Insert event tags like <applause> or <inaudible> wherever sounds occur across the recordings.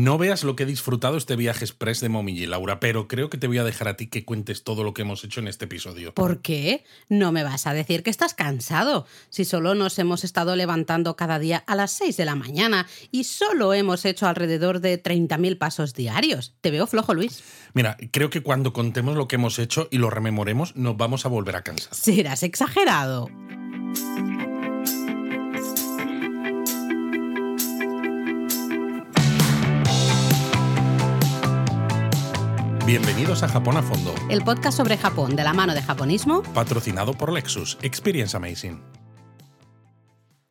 No veas lo que he disfrutado este viaje express de Momiji, Laura, pero creo que te voy a dejar a ti que cuentes todo lo que hemos hecho en este episodio. ¿Por qué? No me vas a decir que estás cansado. Si solo nos hemos estado levantando cada día a las 6 de la mañana y solo hemos hecho alrededor de 30.000 pasos diarios. Te veo flojo, Luis. Mira, creo que cuando contemos lo que hemos hecho y lo rememoremos, nos vamos a volver a cansar. Serás exagerado. Bienvenidos a Japón a Fondo, El podcast sobre Japón de la mano de japonismo. patrocinado por Lexus. Experience Amazing.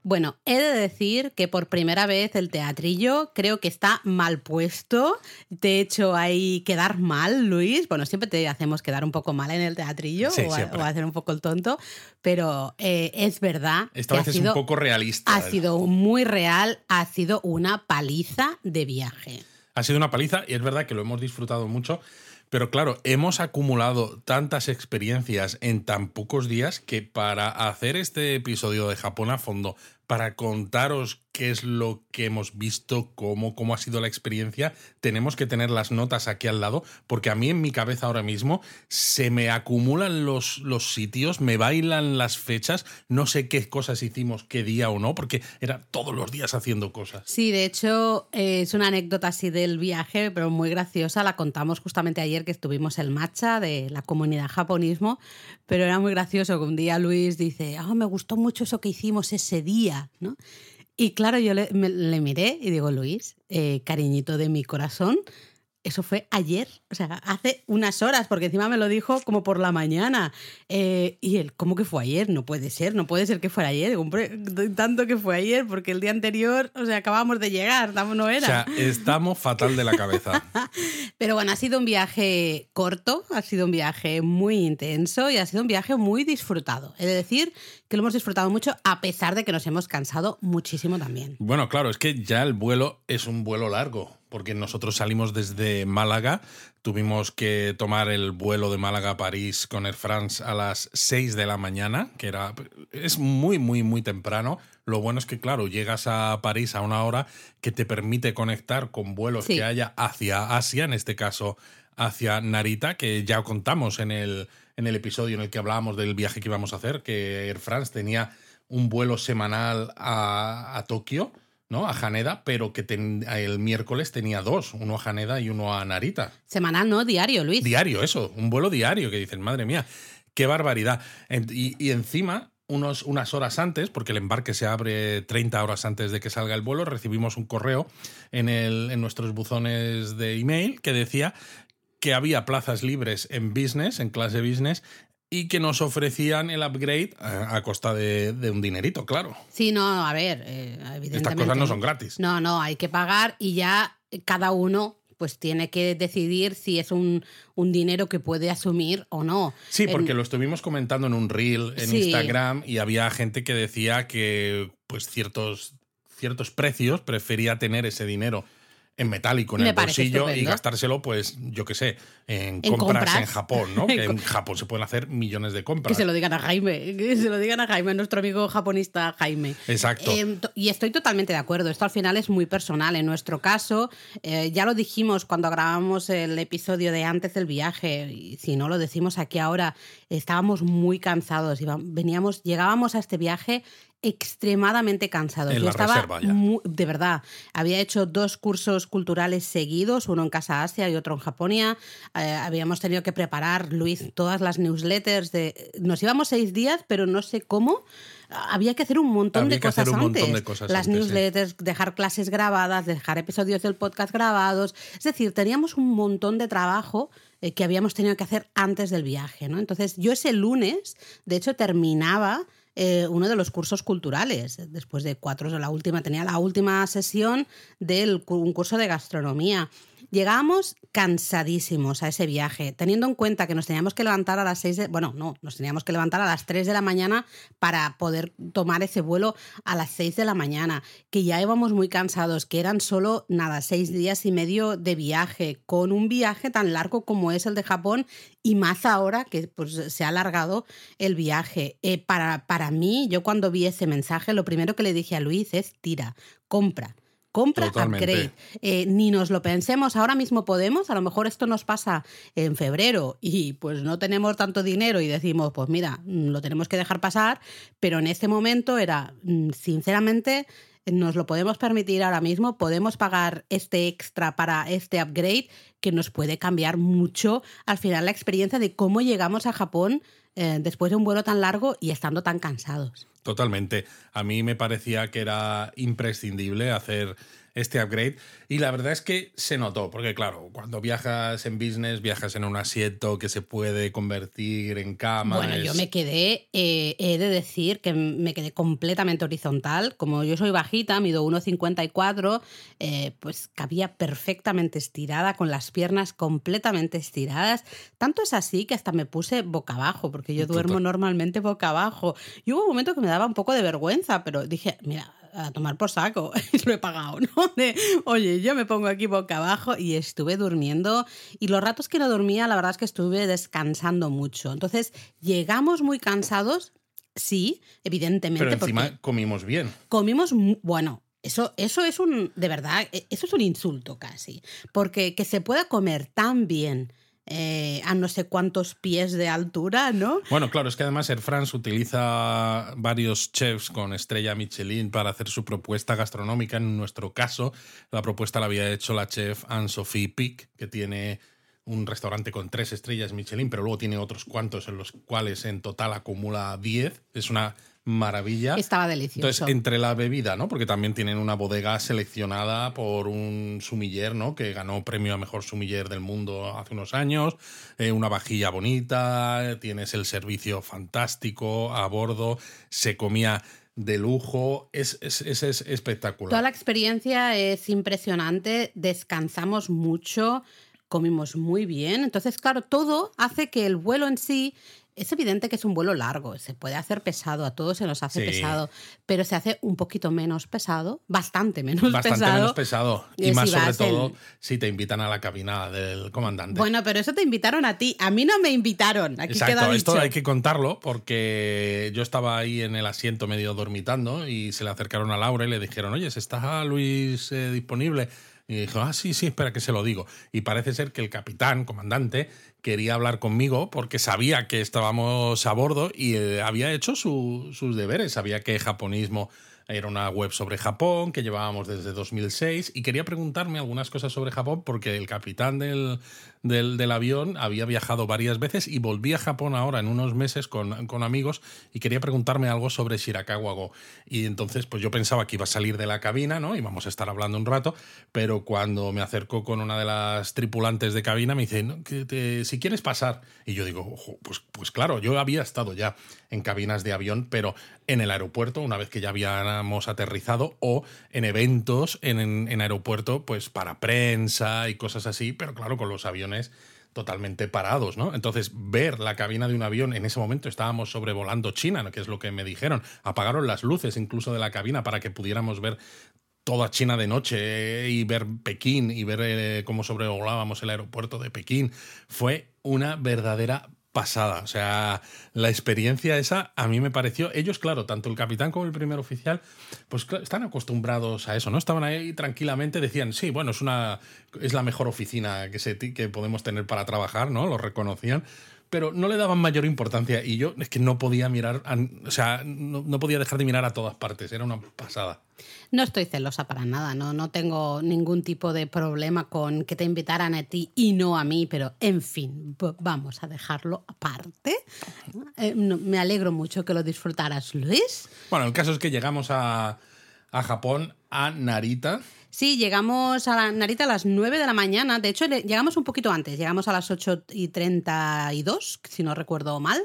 Bueno, he de decir que por primera vez el teatrillo creo que está mal puesto. Te he hecho ahí quedar mal, Luis. Bueno, siempre te hacemos quedar un poco mal en el teatrillo Sí, o, a- siempre. o hacer un poco el tonto, pero eh, es verdad. Esta que vez ha es un sido- poco realista. Ha sido muy real, ha sido una paliza de viaje. Ha sido una paliza y es verdad que lo hemos disfrutado mucho, pero claro, hemos acumulado tantas experiencias en tan pocos días que para hacer este episodio de Japón a fondo, para contaros qué es lo que hemos visto, cómo, cómo ha sido la experiencia, tenemos que tener las notas aquí al lado, porque a mí en mi cabeza ahora mismo se me acumulan los, los sitios, me bailan las fechas, no sé qué cosas hicimos, qué día o no, porque era todos los días haciendo cosas. Sí, de hecho, eh, es una anécdota así del viaje, pero muy graciosa. La contamos justamente ayer que estuvimos en Matcha de la comunidad japonismo, pero era muy gracioso que un día Luis dice, ah, me gustó mucho eso que hicimos ese día, Y claro, yo le miré y digo, Luis, eh, cariñito de mi corazón, eso fue ayer, o sea, hace unas horas, porque encima me lo dijo como por la mañana. Eh, y él, ¿cómo que fue ayer? No puede ser, no puede ser que fuera ayer. Digo, "Hombre, tanto que fue ayer, porque el día anterior, o sea, acabábamos de llegar, no no O era. sea, estamos fatal de la cabeza. <laughs> Pero bueno, ha sido un viaje corto, ha sido un viaje muy intenso y ha sido un viaje muy disfrutado. He de decir que lo hemos disfrutado mucho, a pesar de que nos hemos cansado muchísimo también. Bueno, claro, es que ya el vuelo es un vuelo largo, porque nosotros salimos desde Málaga, tuvimos que tomar el vuelo de Málaga a París con Air France a las 6 de la mañana, que era es muy muy muy temprano. Lo bueno es que claro, llegas a París a una hora que te permite conectar con vuelos Sí. que haya hacia Asia, en este caso hacia Narita, que ya contamos en el en el episodio en el que hablábamos del viaje que íbamos a hacer, que Air France tenía un vuelo semanal a, a Tokio, ¿no? A Haneda, pero que ten- el miércoles tenía dos, uno a Haneda y uno a Narita. Semanal, no, diario, Luis. Diario, eso, un vuelo diario, que dicen, madre mía, qué barbaridad. Y, y encima, unos, unas horas antes, porque el embarque se abre 30 horas antes de que salga el vuelo, recibimos un correo en, el, en nuestros buzones de email que decía que había plazas libres en business, en clase business, y que nos ofrecían el upgrade a, a costa de, de un dinerito, claro. Sí, no, a ver, eh, evidentemente. Estas cosas no son gratis. No, no, hay que pagar y ya cada uno pues tiene que decidir si es un, un dinero que puede asumir o no. Sí, En- porque lo estuvimos comentando en un reel en Sí. Instagram y había gente que decía que pues ciertos, ciertos precios prefería tener ese dinero en metálico en Me el bolsillo y gastárselo, pues, yo qué sé, en, En compras, compras. en Japón, ¿no? <laughs> Que en Japón se pueden hacer millones de Que compras. se lo digan a Jaime, que se lo digan a Jaime, <laughs> a nuestro amigo japonista Jaime. Exacto. Eh, to- y estoy totalmente de acuerdo. Esto al final es muy personal. En nuestro caso, eh, ya lo dijimos cuando grabamos el episodio de antes del viaje, y si no lo decimos aquí ahora, estábamos muy cansados. Veníamos, llegábamos a este viaje extremadamente cansados. En Yo la estaba reserva ya. mu- de verdad, había hecho dos cursos culturales seguidos, uno en Casa Asia y otro en Japonia. Eh, habíamos tenido que preparar, Luis, todas las newsletters de... Nos íbamos seis días, pero no sé cómo. Había que hacer un montón Había de que cosas hacer un montón antes. de cosas las antes, sí. newsletters, dejar clases grabadas, dejar episodios del podcast grabados. Es decir, teníamos un montón de trabajo eh, que habíamos tenido que hacer antes del viaje. ¿no? Entonces, yo ese lunes, de hecho, terminaba eh, uno de los cursos culturales. Después de cuatro, la última, tenía la última sesión de un curso de gastronomía. Llegábamos cansadísimos a ese viaje, teniendo en cuenta que nos teníamos que levantar a las 6 de, bueno, no, nos teníamos que levantar a las 3 de la mañana para poder tomar ese vuelo a las 6 de la mañana, que ya íbamos muy cansados, que eran solo nada, seis días y medio de viaje, con un viaje tan largo como es el de Japón y más ahora que pues, se ha alargado el viaje. Eh, para, para mí, yo cuando vi ese mensaje, lo primero que le dije a Luis es tira, compra compra Totalmente. upgrade. Eh, ni nos lo pensemos, ahora mismo podemos, a lo mejor esto nos pasa en febrero y pues no tenemos tanto dinero y decimos, pues mira, mm, lo tenemos que dejar pasar, pero en este momento era, mm, sinceramente, nos lo podemos permitir ahora mismo, podemos pagar este extra para este upgrade que nos puede cambiar mucho al final la experiencia de cómo llegamos a Japón eh, después de un vuelo tan largo y estando tan cansados. Totalmente. A mí me parecía que era imprescindible hacer este upgrade y la verdad es que se notó, porque claro, cuando viajas en business, viajas en un asiento que se puede convertir en cama. Bueno, yo me quedé, eh, he de decir que me quedé completamente horizontal. Como yo soy bajita, mido 1,54, eh, pues cabía perfectamente estirada, con las piernas completamente estiradas. Tanto es así que hasta me puse boca abajo, porque yo duermo Total. normalmente boca abajo. Y hubo un momento que me daba un poco de vergüenza, pero dije, mira, a tomar por saco, <laughs> y lo he pagado, ¿no? De, oye, yo me pongo aquí boca abajo y estuve durmiendo y los ratos que no dormía, la verdad es que estuve descansando mucho. Entonces, llegamos muy cansados, sí, evidentemente, pero encima porque comimos bien. comimos, bueno, eso, eso es un, de verdad, e- eso es un insulto casi, porque que se pueda comer tan bien eh, a no sé cuántos pies de altura, ¿no? Bueno, claro, es que además Air France utiliza varios chefs con estrella Michelin para hacer su propuesta gastronómica. En nuestro caso, la propuesta la había hecho la chef Anne-Sophie Pic, que tiene un restaurante con tres estrellas Michelin, pero luego tiene otros cuantos en los cuales en total acumula 10. Es una maravilla. Estaba delicioso. Entonces, entre la bebida, ¿no? Porque también tienen una bodega seleccionada por un sumiller, ¿no? Que ganó premio a mejor sumiller del mundo hace unos años. eh, una vajilla bonita, tienes el servicio fantástico a bordo, se comía de lujo, es, es, es- es espectacular. Toda la experiencia es impresionante, descansamos mucho, comimos muy bien. Entonces, claro, todo hace que el vuelo en sí. Es evidente que es un vuelo largo, se puede hacer pesado, a todos se nos hace Sí. pesado, pero se hace un poquito menos pesado, bastante menos Bastante pesado. menos pesado. Y más si sobre en- todo si te invitan a la cabina del comandante. Bueno, pero eso te invitaron a ti, a mí no me invitaron. Aquí Exacto, queda esto hay que contarlo porque yo estaba ahí en el asiento medio dormitando y se le acercaron a Laura y le dijeron, oye, ¿se ¿está Luis eh, disponible? Y dijo, ah, sí, sí, espera que se lo digo. Y parece ser que el capitán, comandante, quería hablar conmigo porque sabía que estábamos a bordo y eh, había hecho su- sus deberes. Sabía que japonismo era una web sobre Japón que llevábamos desde 2006 y quería preguntarme algunas cosas sobre Japón porque el capitán del, del, del avión había viajado varias veces y volví a Japón ahora en unos meses con, con amigos y quería preguntarme algo sobre Shirakawa Go. Y entonces pues yo pensaba que iba a salir de la cabina, ¿no? Y vamos a estar hablando un rato, pero cuando me acerco con una de las tripulantes de cabina me dice, "No, si quieres pasar. Y yo digo, "Ojo, pues, pues claro, yo había estado ya en cabinas de avión, pero en el aeropuerto, una vez que ya habíamos aterrizado, o en eventos en, en, en aeropuerto, pues para prensa y cosas así, pero claro, con los aviones totalmente parados, ¿no? Entonces, ver la cabina de un avión, en ese momento estábamos sobrevolando China, ¿no? que es lo que me dijeron, apagaron las luces incluso de la cabina para que pudiéramos ver toda China de noche y ver Pekín y ver eh, cómo sobrevolábamos el aeropuerto de Pekín. Fue una verdadera pasada. O sea, la experiencia esa a mí me pareció. Ellos, claro, tanto el capitán como el primer oficial, pues están acostumbrados a eso, ¿no? Estaban ahí tranquilamente, decían, sí, bueno, es una. es la mejor oficina que, que podemos tener para trabajar, ¿no? Lo reconocían. Pero no le daban mayor importancia y yo es que no podía mirar, a- o sea, no, no podía dejar de mirar a todas partes, era una pasada. No estoy celosa para nada, no, no tengo ningún tipo de problema con que te invitaran a ti y no a mí, pero en fin, vamos a dejarlo aparte. Eh, no- me alegro mucho que lo disfrutaras, Luis. Bueno, el caso es que llegamos a, a Japón, a Narita. Sí, llegamos a la Narita a las 9 de la mañana. De hecho, le- llegamos un poquito antes. Llegamos a las 8 y 32, si no recuerdo mal.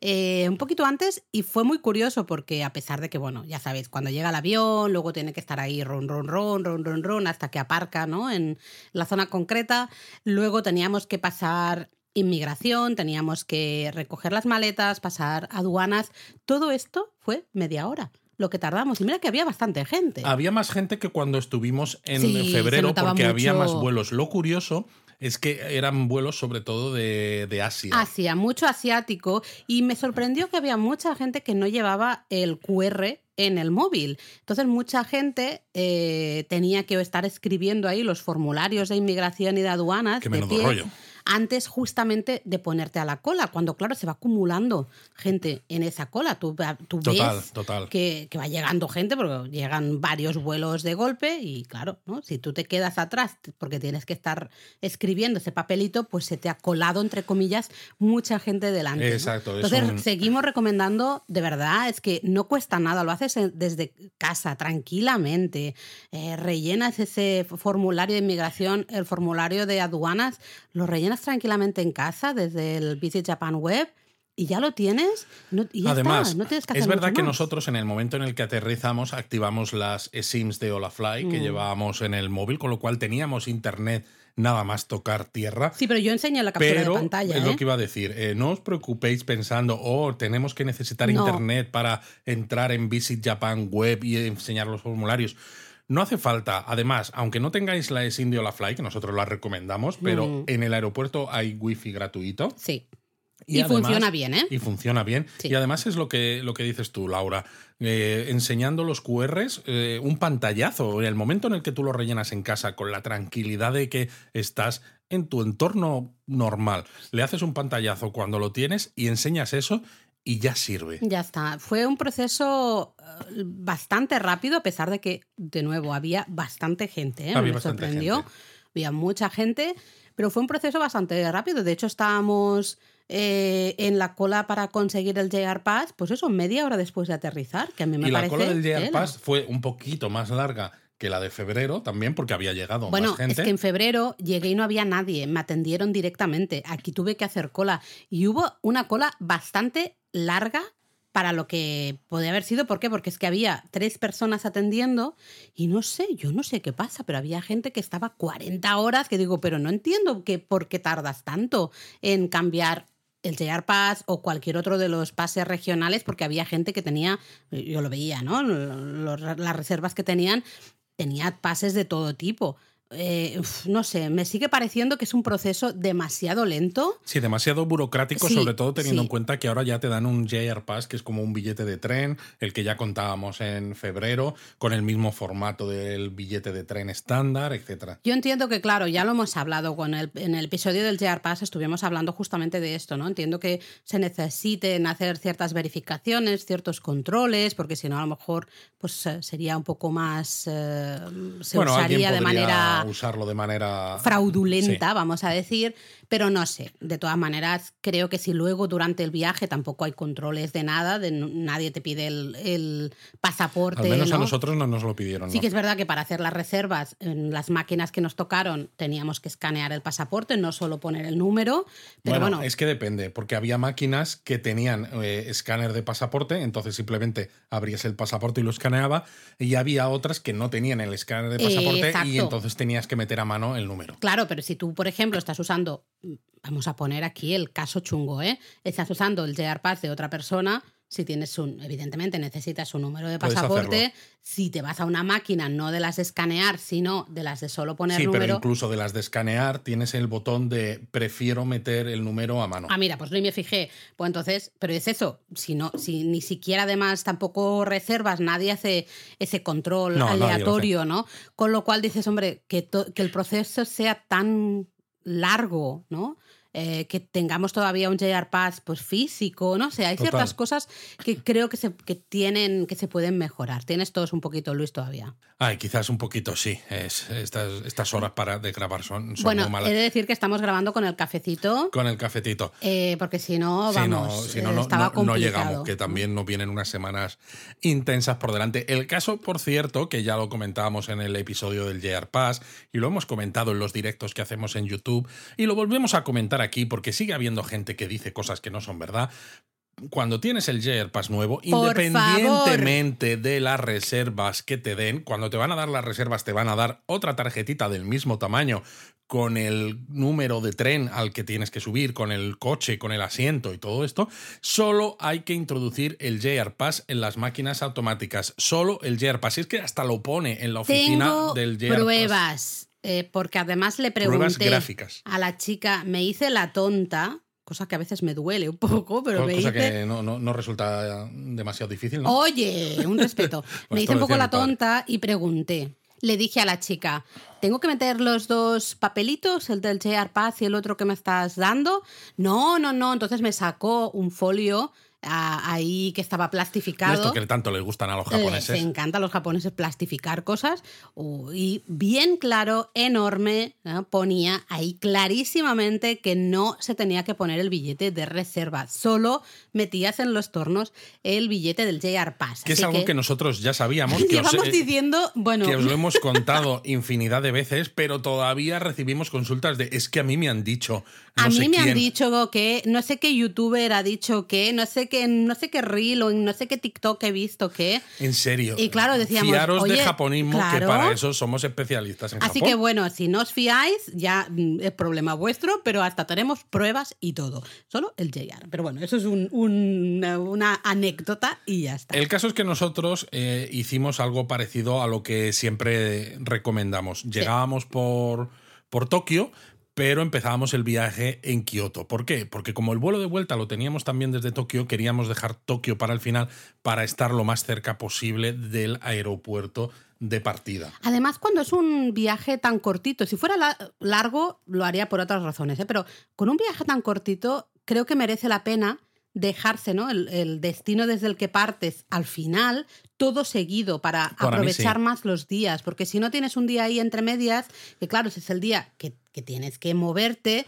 Eh, un poquito antes y fue muy curioso porque a pesar de que, bueno, ya sabéis, cuando llega el avión, luego tiene que estar ahí ron, ron, ron, ron, ron, ron, hasta que aparca, ¿no? En la zona concreta. Luego teníamos que pasar inmigración, teníamos que recoger las maletas, pasar aduanas. Todo esto fue media hora, lo que tardamos. Y mira que había bastante gente. Había más gente que cuando estuvimos en Sí, febrero porque había más vuelos. Lo curioso es que eran vuelos sobre todo de, de Asia. Asia, mucho asiático, y me sorprendió que había mucha gente que no llevaba el QR en el móvil. Entonces mucha gente eh, tenía que estar escribiendo ahí los formularios de inmigración y de aduanas. Qué de menudo pie, rollo. Antes justamente de ponerte a la cola, cuando claro se va acumulando gente en esa cola. Tú, tú Total, ves total. Que, que va llegando gente porque llegan varios vuelos de golpe y claro, ¿no? si tú te quedas atrás porque tienes que estar escribiendo ese papelito, pues se te ha colado, entre comillas, mucha gente delante. ¿no? Exacto, es Entonces, un- seguimos recomendando, de verdad, es que no cuesta nada, lo haces en- desde casa, tranquilamente. Eh, rellenas ese formulario de inmigración, el formulario de aduanas, lo rellenas tranquilamente en casa desde el Visit Japan Web y ya lo tienes. no- y ya Además, está, no tienes que hacer es verdad mucho que más. nosotros en el momento en el que aterrizamos activamos las SIMs de Olafly Mm. que llevábamos en el móvil, con lo cual teníamos internet nada más tocar tierra. Sí, pero yo enseño la captura Pero de pantalla. es ¿eh? lo que iba a decir. eh, no os preocupéis pensando, oh, tenemos que necesitar No. internet para entrar en Visit Japan Web y enseñar los formularios. No hace falta. Además, aunque no tengáis la SIM de Olafly, que nosotros la recomendamos, pero Mm. en el aeropuerto hay wifi gratuito. Sí. Y funciona bien, ¿eh? Y funciona bien. Sí. Y además es lo que, lo que dices tú, Laura. eh, enseñando los QRs, eh, un pantallazo. En el momento en el que tú lo rellenas en casa, con la tranquilidad de que estás en tu entorno normal, le haces un pantallazo cuando lo tienes y enseñas eso y ya sirve. Ya está. Fue un proceso eh, bastante rápido, a pesar de que, de nuevo, había bastante gente. ¿eh? Había Me bastante sorprendió. gente. Había mucha gente, pero fue un proceso bastante rápido. De hecho, estábamos eh, en la cola para conseguir el JR Pass, pues eso, media hora después de aterrizar, que a mí me y la parece. cola del JR. Pass fue un poquito más larga que la de febrero también, porque había llegado Bueno, más gente. es que en febrero llegué y no había nadie, me atendieron directamente. Aquí tuve que hacer cola y hubo una cola bastante larga para lo que podía haber sido. ¿Por qué? Porque es que había tres personas atendiendo y no sé, yo no sé qué pasa, pero había gente que estaba 40 horas que digo, pero no entiendo que, por qué tardas tanto en cambiar el JR Pass o cualquier otro de los pases regionales, porque había gente que tenía, yo lo veía, ¿no? Las reservas que tenían tenía pases de todo tipo. Eh, uf, no sé, me sigue pareciendo que es un proceso demasiado lento. Sí, demasiado burocrático, Sí, sobre todo teniendo sí. en cuenta que ahora ya te dan un JR Pass, que es como un billete de tren, el que ya contábamos en febrero, con el mismo formato del billete de tren estándar, etcétera. Yo entiendo que, claro, ya lo hemos hablado con el, en el episodio del JR Pass, estuvimos hablando justamente de esto, ¿no? Entiendo que se necesiten hacer ciertas verificaciones, ciertos controles, porque si no, a lo mejor pues eh, sería un poco más. eh, se bueno, usaría de podría usarlo de manera fraudulenta, vamos a decir, pero no sé. De todas maneras, creo que si luego durante el viaje tampoco hay controles de nada, de nadie te pide el, el pasaporte. Al menos a ¿no? nosotros no nos lo pidieron. Sí ¿no? que es verdad que para hacer las reservas en las máquinas que nos tocaron teníamos que escanear el pasaporte, no solo poner el número, pero bueno, bueno, es que depende, porque había máquinas que tenían eh, escáner de pasaporte, entonces simplemente abrías el pasaporte y lo escaneaba, y había otras que no tenían el escáner de pasaporte y entonces tenías que meter a mano el número. Claro, pero si tú, por ejemplo, estás usando, vamos a poner aquí el caso chungo, ¿eh? Estás usando el JR Pass de otra persona, si tienes un, evidentemente necesitas un número de pasaporte, si te vas a una máquina, no de las de escanear, sino de las de solo poner Sí, pero número. incluso de las de escanear tienes el botón de prefiero meter el número a mano. Ah, mira, pues no me fijé. Pues entonces, pero es eso, si no, si ni siquiera además tampoco reservas, nadie hace ese control No, aleatorio, ¿no? Con lo cual dices, hombre, que, que el proceso sea tan largo, ¿no? Eh, que tengamos todavía un JR Pass pues físico, no sé, hay Total. ciertas cosas que creo que se, que tienen, que se pueden mejorar. Tienes todos un poquito, Luis, todavía. Ay, quizás un poquito sí. Es, estas, estas horas para de grabar son, son bueno, muy malas. he de decir que estamos grabando con el cafecito, Con el cafetito. eh, porque si no, Si no, vamos, si no, eh, no, estaba no- no llegamos, que también nos vienen unas semanas intensas por delante. El caso, por cierto, que ya lo comentábamos en el episodio del JR Pass y lo hemos comentado en los directos que hacemos en YouTube y lo volvemos a comentar aquí porque sigue habiendo gente que dice cosas que no son verdad. Cuando tienes el JR Pass nuevo, Por independientemente de las reservas que te den, cuando te van a dar las reservas, te van a dar otra tarjetita del mismo tamaño con el número de tren al que tienes que subir, con el coche, con el asiento y todo esto, solo hay que introducir el JR Pass en las máquinas automáticas. Solo el JR Pass. Y es que hasta lo pone en la oficina Tengo del JR Pass. Eh, porque además le pregunté a la chica, me hice la tonta cosa que a veces me duele un poco, pero me Cosa que no, no- no resulta demasiado difícil, ¿no? Oye, un respeto. <laughs> Pues me hice un poco la tonta y pregunté. Le dije a la chica, ¿tengo que meter los dos papelitos, el del JR Pass y el otro que me estás dando? No, no, no. Entonces me sacó un folio ahí que estaba plastificado. esto que tanto les gustan a los japoneses. Les encanta a los japoneses plastificar cosas. y bien claro, enorme, ¿no? ponía ahí clarísimamente que no se tenía que poner el billete de reserva. Solo metías en los tornos el billete del JR Pass. Que es algo que, nosotros ya sabíamos, que os, Llevamos eh, diciendo, bueno, que os lo hemos <laughs> contado infinidad de veces, pero todavía recibimos consultas de es que a mí me han dicho. no a mí me han quién". dicho que no sé qué youtuber ha dicho que, no sé qué, no sé qué reel o en no sé qué TikTok he visto que. En serio. Y claro, decíamos, Fiaros de "Oye, japonismo, que claro". para eso somos especialistas en Así Japón. que bueno, si no os fiáis, ya mm, es problema vuestro, pero hasta tenemos pruebas y todo. Solo el JR. Pero bueno, eso es un- un- una, una anécdota y ya está. El caso es que nosotros eh, hicimos algo parecido a lo que siempre recomendamos. Llegábamos por, por Tokio, pero empezábamos el viaje en Kioto. ¿Por qué? Porque como el vuelo de vuelta lo teníamos también desde Tokio, queríamos dejar Tokio para el final para estar lo más cerca posible del aeropuerto de partida. Además, cuando es un viaje tan cortito, si fuera la- largo, lo haría por otras razones, ¿eh? pero con un viaje tan cortito, creo que merece la pena dejarse ¿no? el, el destino desde el que partes al final, todo seguido para, aprovechar sí. más los días, porque si no tienes un día ahí entre medias, que claro, ese es el día que, que tienes que moverte,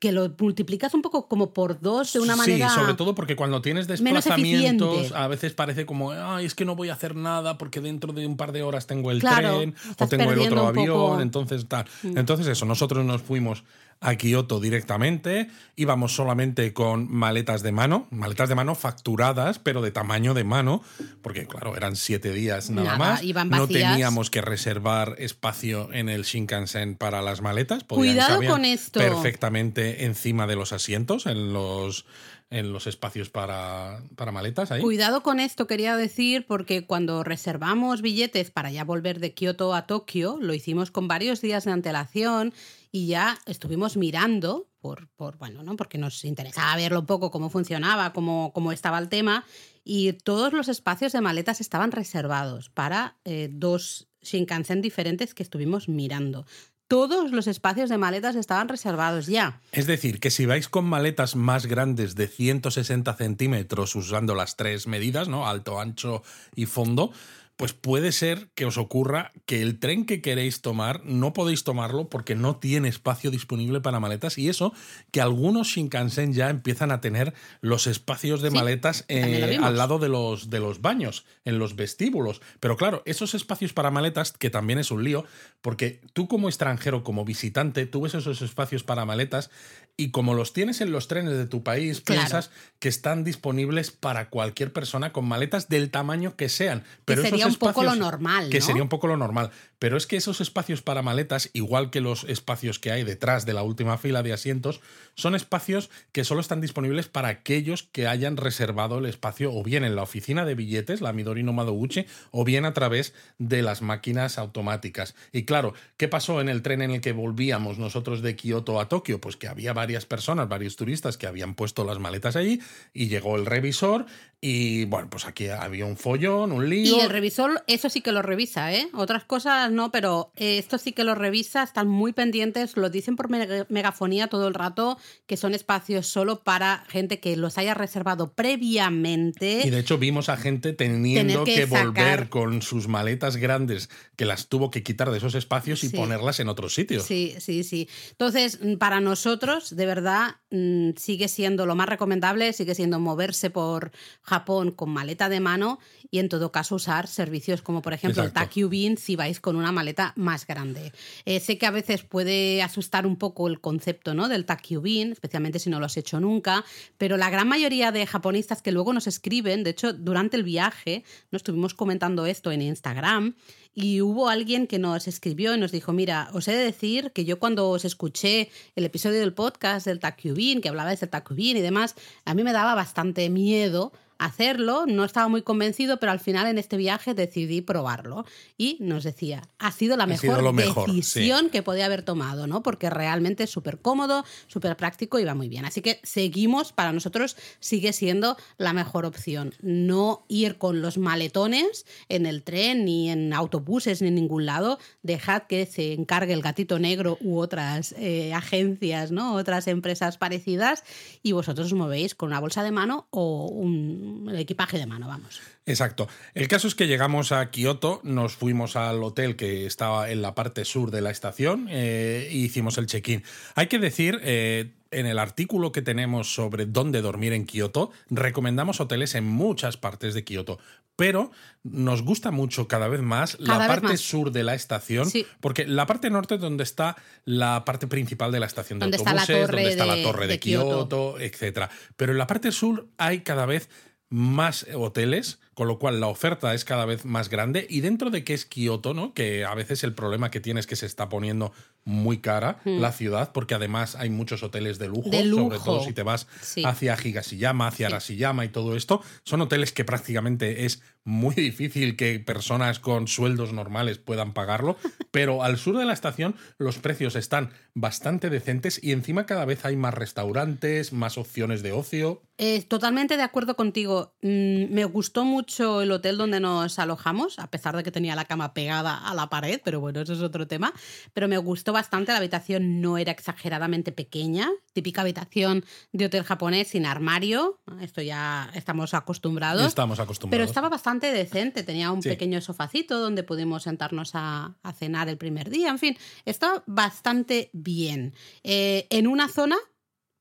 que lo multiplicas un poco como por dos de una manera... Sí, sobre todo porque cuando tienes desplazamientos, a veces parece como, ay, es que no voy a hacer nada porque dentro de un par de horas tengo el Claro, tren o tengo el otro avión, Mm. entonces tal. Entonces eso, nosotros nos fuimos a Kioto directamente, íbamos solamente con maletas de mano, maletas de mano facturadas, pero de tamaño de mano, porque claro, eran siete días nada, Nada, más. iban no teníamos que reservar espacio en el Shinkansen para las maletas. podían- Cuidado con esto. Perfectamente encima de los asientos, en los en los espacios para, para maletas ahí. Cuidado con esto, quería decir, porque cuando reservamos billetes para ya volver de Kioto a Tokio, lo hicimos con varios días de antelación y ya estuvimos mirando, por, por bueno, ¿no? Porque nos interesaba verlo un poco cómo funcionaba, cómo, cómo estaba el tema, y todos los espacios de maletas estaban reservados para eh, dos Shinkansen diferentes que estuvimos mirando. Todos los espacios de maletas estaban reservados ya. Es decir, que si vais con maletas más grandes de 160 centímetros usando las tres medidas, ¿no? Alto, ancho y fondo, pues puede ser que os ocurra que el tren que queréis tomar no podéis tomarlo porque no tiene espacio disponible para maletas y eso que algunos Shinkansen ya empiezan a tener los espacios de Sí, maletas eh, al lado de los, de los baños, en los vestíbulos. Pero claro, esos espacios para maletas, que también es un lío, porque tú como extranjero, como visitante, tú ves esos espacios para maletas y como los tienes en los trenes de tu país, Claro. piensas que están disponibles para cualquier persona con maletas del tamaño que sean. Pero que esos sería un poco lo normal, Que sería un poco lo normal. Pero es que esos espacios para maletas, igual que los espacios que hay detrás de la última fila de asientos, son espacios que solo están disponibles para aquellos que hayan reservado el espacio o bien en la oficina de billetes, la Midori no Madoguchi, o bien a través de las máquinas automáticas. Y claro, ¿qué pasó en el tren en el que volvíamos nosotros de Kioto a Tokio? Pues que había varias personas, varios turistas que habían puesto las maletas allí y llegó el revisor y bueno, pues aquí había un follón, un lío. Y el revisor, eso sí que lo revisa, ¿eh? Otras cosas no, pero eh, esto sí que lo revisa, están muy pendientes, lo dicen por mega- megafonía todo el rato, que son espacios solo para gente que los haya reservado previamente. Y de hecho vimos a gente teniendo que volver con sus maletas grandes que las tuvo que quitar de esos espacios y Sí. ponerlas en otros sitios. Sí, sí, sí. Entonces, para nosotros, de verdad, mm, sigue siendo lo más recomendable, sigue siendo moverse por Japón con maleta de mano y en todo caso usar servicios como por ejemplo el Exacto. Takubin si vais con una maleta más grande. Eh, sé que a veces puede asustar un poco el concepto ¿no? del Takubin, especialmente si no lo has hecho nunca, pero la gran mayoría de japonistas que luego nos escriben, de hecho, durante el viaje, no estuvimos comentando esto en Instagram, y hubo alguien que nos escribió y nos dijo, mira, os he de decir que yo cuando os escuché el episodio del podcast del Takubin, que hablaba del Takubin y demás, a mí me daba bastante miedo hacerlo, no estaba muy convencido, pero al final en este viaje decidí probarlo. Y nos decía, ha sido la mejor, decisión que podía haber tomado, ¿no? Porque realmente es súper cómodo, súper práctico y va muy bien. Así que seguimos, para nosotros sigue siendo la mejor opción. No ir con los maletones en el tren, ni en autobuses, ni en ningún lado. Dejad que se encargue el gatito negro u otras eh, agencias, ¿no? Otras empresas parecidas y vosotros os movéis con una bolsa de mano o un equipaje de mano, vamos. Exacto. El caso es que llegamos a Kioto, nos fuimos al hotel que estaba en la parte sur de la estación e hicimos el check-in. Hay que decir, eh, en el artículo que tenemos sobre dónde dormir en Kioto, recomendamos hoteles en muchas partes de Kioto, pero nos gusta mucho cada vez más la parte sur de la estación, porque la parte norte es donde está la parte principal de la estación de autobuses, donde está la torre de, Kioto, etc. Pero en la parte sur hay cada vez más hoteles, con lo cual la oferta es cada vez más grande y dentro de que es Kioto, ¿no? Que a veces el problema que tiene es que se está poniendo muy cara hmm. la ciudad porque además hay muchos hoteles de lujo, sobre todo si te vas hacia Higashiyama, hacia Arashiyama y todo esto, son hoteles que prácticamente es muy difícil que personas con sueldos normales puedan pagarlo, <laughs> pero al sur de la estación los precios están bastante decentes y encima cada vez hay más restaurantes, más opciones de ocio. Eh, totalmente de acuerdo contigo. Mm, me gustó mucho el hotel donde nos alojamos, a pesar de que tenía la cama pegada a la pared, pero bueno, eso es otro tema. Pero me gustó bastante, la habitación no era exageradamente pequeña, típica habitación de hotel japonés sin armario, esto ya estamos acostumbrados. Estamos acostumbrados. Pero estaba bastante decente, tenía un pequeño sofacito donde pudimos sentarnos a, cenar el primer día, en fin, estaba bastante bien. Eh, en una zona,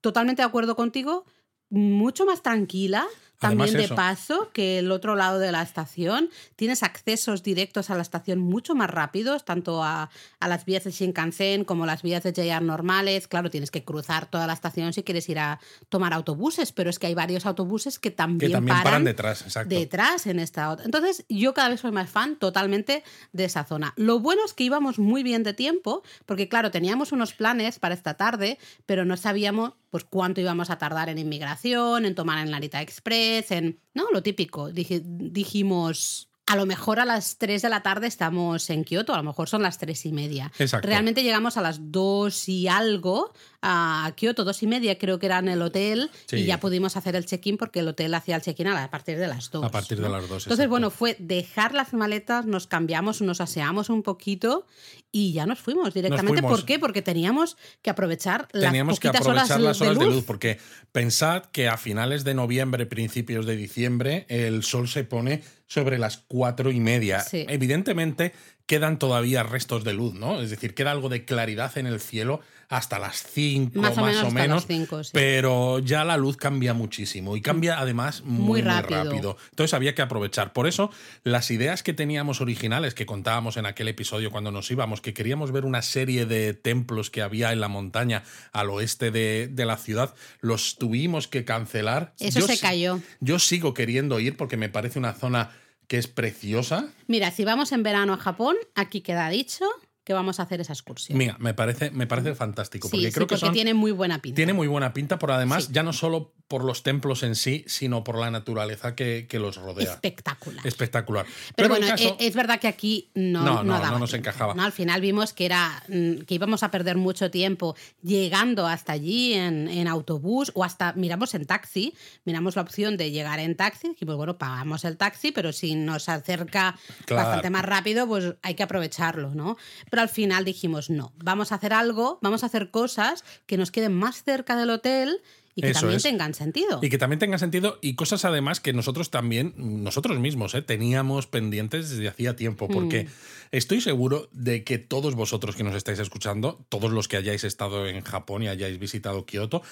totalmente de acuerdo contigo, mucho más tranquila, también de paso que el otro lado de la estación. Tienes accesos directos a la estación mucho más rápidos, tanto a, las vías de Shinkansen como las vías de JR normales. Claro, tienes que cruzar toda la estación si quieres ir a tomar autobuses, pero es que hay varios autobuses que también, paran, detrás, detrás en esta otra. Entonces, yo cada vez soy más fan totalmente de esa zona. Lo bueno es que íbamos muy bien de tiempo, porque claro, teníamos unos planes para esta tarde, pero no sabíamos pues cuánto íbamos a tardar en inmigración, en tomar en Narita Express, en, no, lo típico. dijimos, a lo mejor a las 3 de la tarde estamos en Kioto, a lo mejor son las 3 y media. Realmente llegamos a las 2 y algo a Kioto, 2 y media creo que era en el hotel, y ya pudimos hacer el check-in porque el hotel hacía el check-in a partir de las 2. A partir de las 2. Entonces, bueno, fue dejar las maletas, nos cambiamos, nos aseamos un poquito y ya nos fuimos directamente. ¿Por qué? Porque teníamos que aprovechar las teníamos que aprovechar las horas de luz. Porque pensad que a finales de noviembre, principios de diciembre, el sol se pone sobre las cuatro y media. Evidentemente quedan todavía restos de luz, ¿no? Es decir, queda algo de claridad en el cielo hasta las 5 más, o menos, pero ya la luz cambia muchísimo y cambia además muy, rápido. Entonces había que aprovechar. Por eso las ideas que teníamos originales, que contábamos en aquel episodio cuando nos íbamos, que queríamos ver una serie de templos que había en la montaña al oeste de, la ciudad, los tuvimos que cancelar. Eso se cayó. Yo sigo queriendo ir porque me parece una zona que es preciosa. Mira, si vamos en verano a Japón, aquí queda dicho que vamos a hacer esa excursión. Mira, me parece, me parece fantástico. Porque creo que tiene muy buena pinta. Tiene muy buena pinta, pero además, ya no solo por los templos en sí, sino por la naturaleza que, los rodea. Espectacular. Espectacular. Pero, bueno, e, es verdad que aquí no, no, no, nos encajaba. Al final vimos que, era, mm, que íbamos a perder mucho tiempo llegando hasta allí en, autobús o hasta miramos en taxi, miramos la opción de llegar en taxi, y pues bueno, pagamos el taxi, pero si nos acerca bastante más rápido, pues hay que aprovecharlo, ¿no? Pero al final dijimos, no, vamos a hacer algo, vamos a hacer cosas que nos queden más cerca del hotel y que también tengan sentido. Y que también tengan sentido y cosas además que nosotros también, nosotros mismos, ¿eh? teníamos pendientes desde hacía tiempo, porque mm. estoy seguro de que todos vosotros que nos estáis escuchando, todos los que hayáis estado en Japón y hayáis visitado Kioto,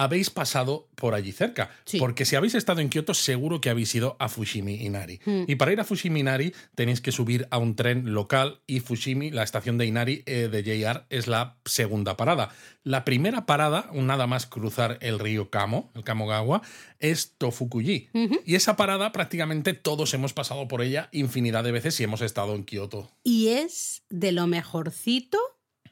habéis pasado por allí cerca. Porque si habéis estado en Kioto, seguro que habéis ido a Fushimi Inari. Hmm. Y para ir a Fushimi Inari tenéis que subir a un tren local y Fushimi, la estación de Inari eh, de JR, es la segunda parada. La primera parada, nada más cruzar el río Kamo, el Kamogawa, es Tofukuji. Y esa parada prácticamente todos hemos pasado por ella infinidad de veces y hemos estado en Kioto. Y es de lo mejorcito,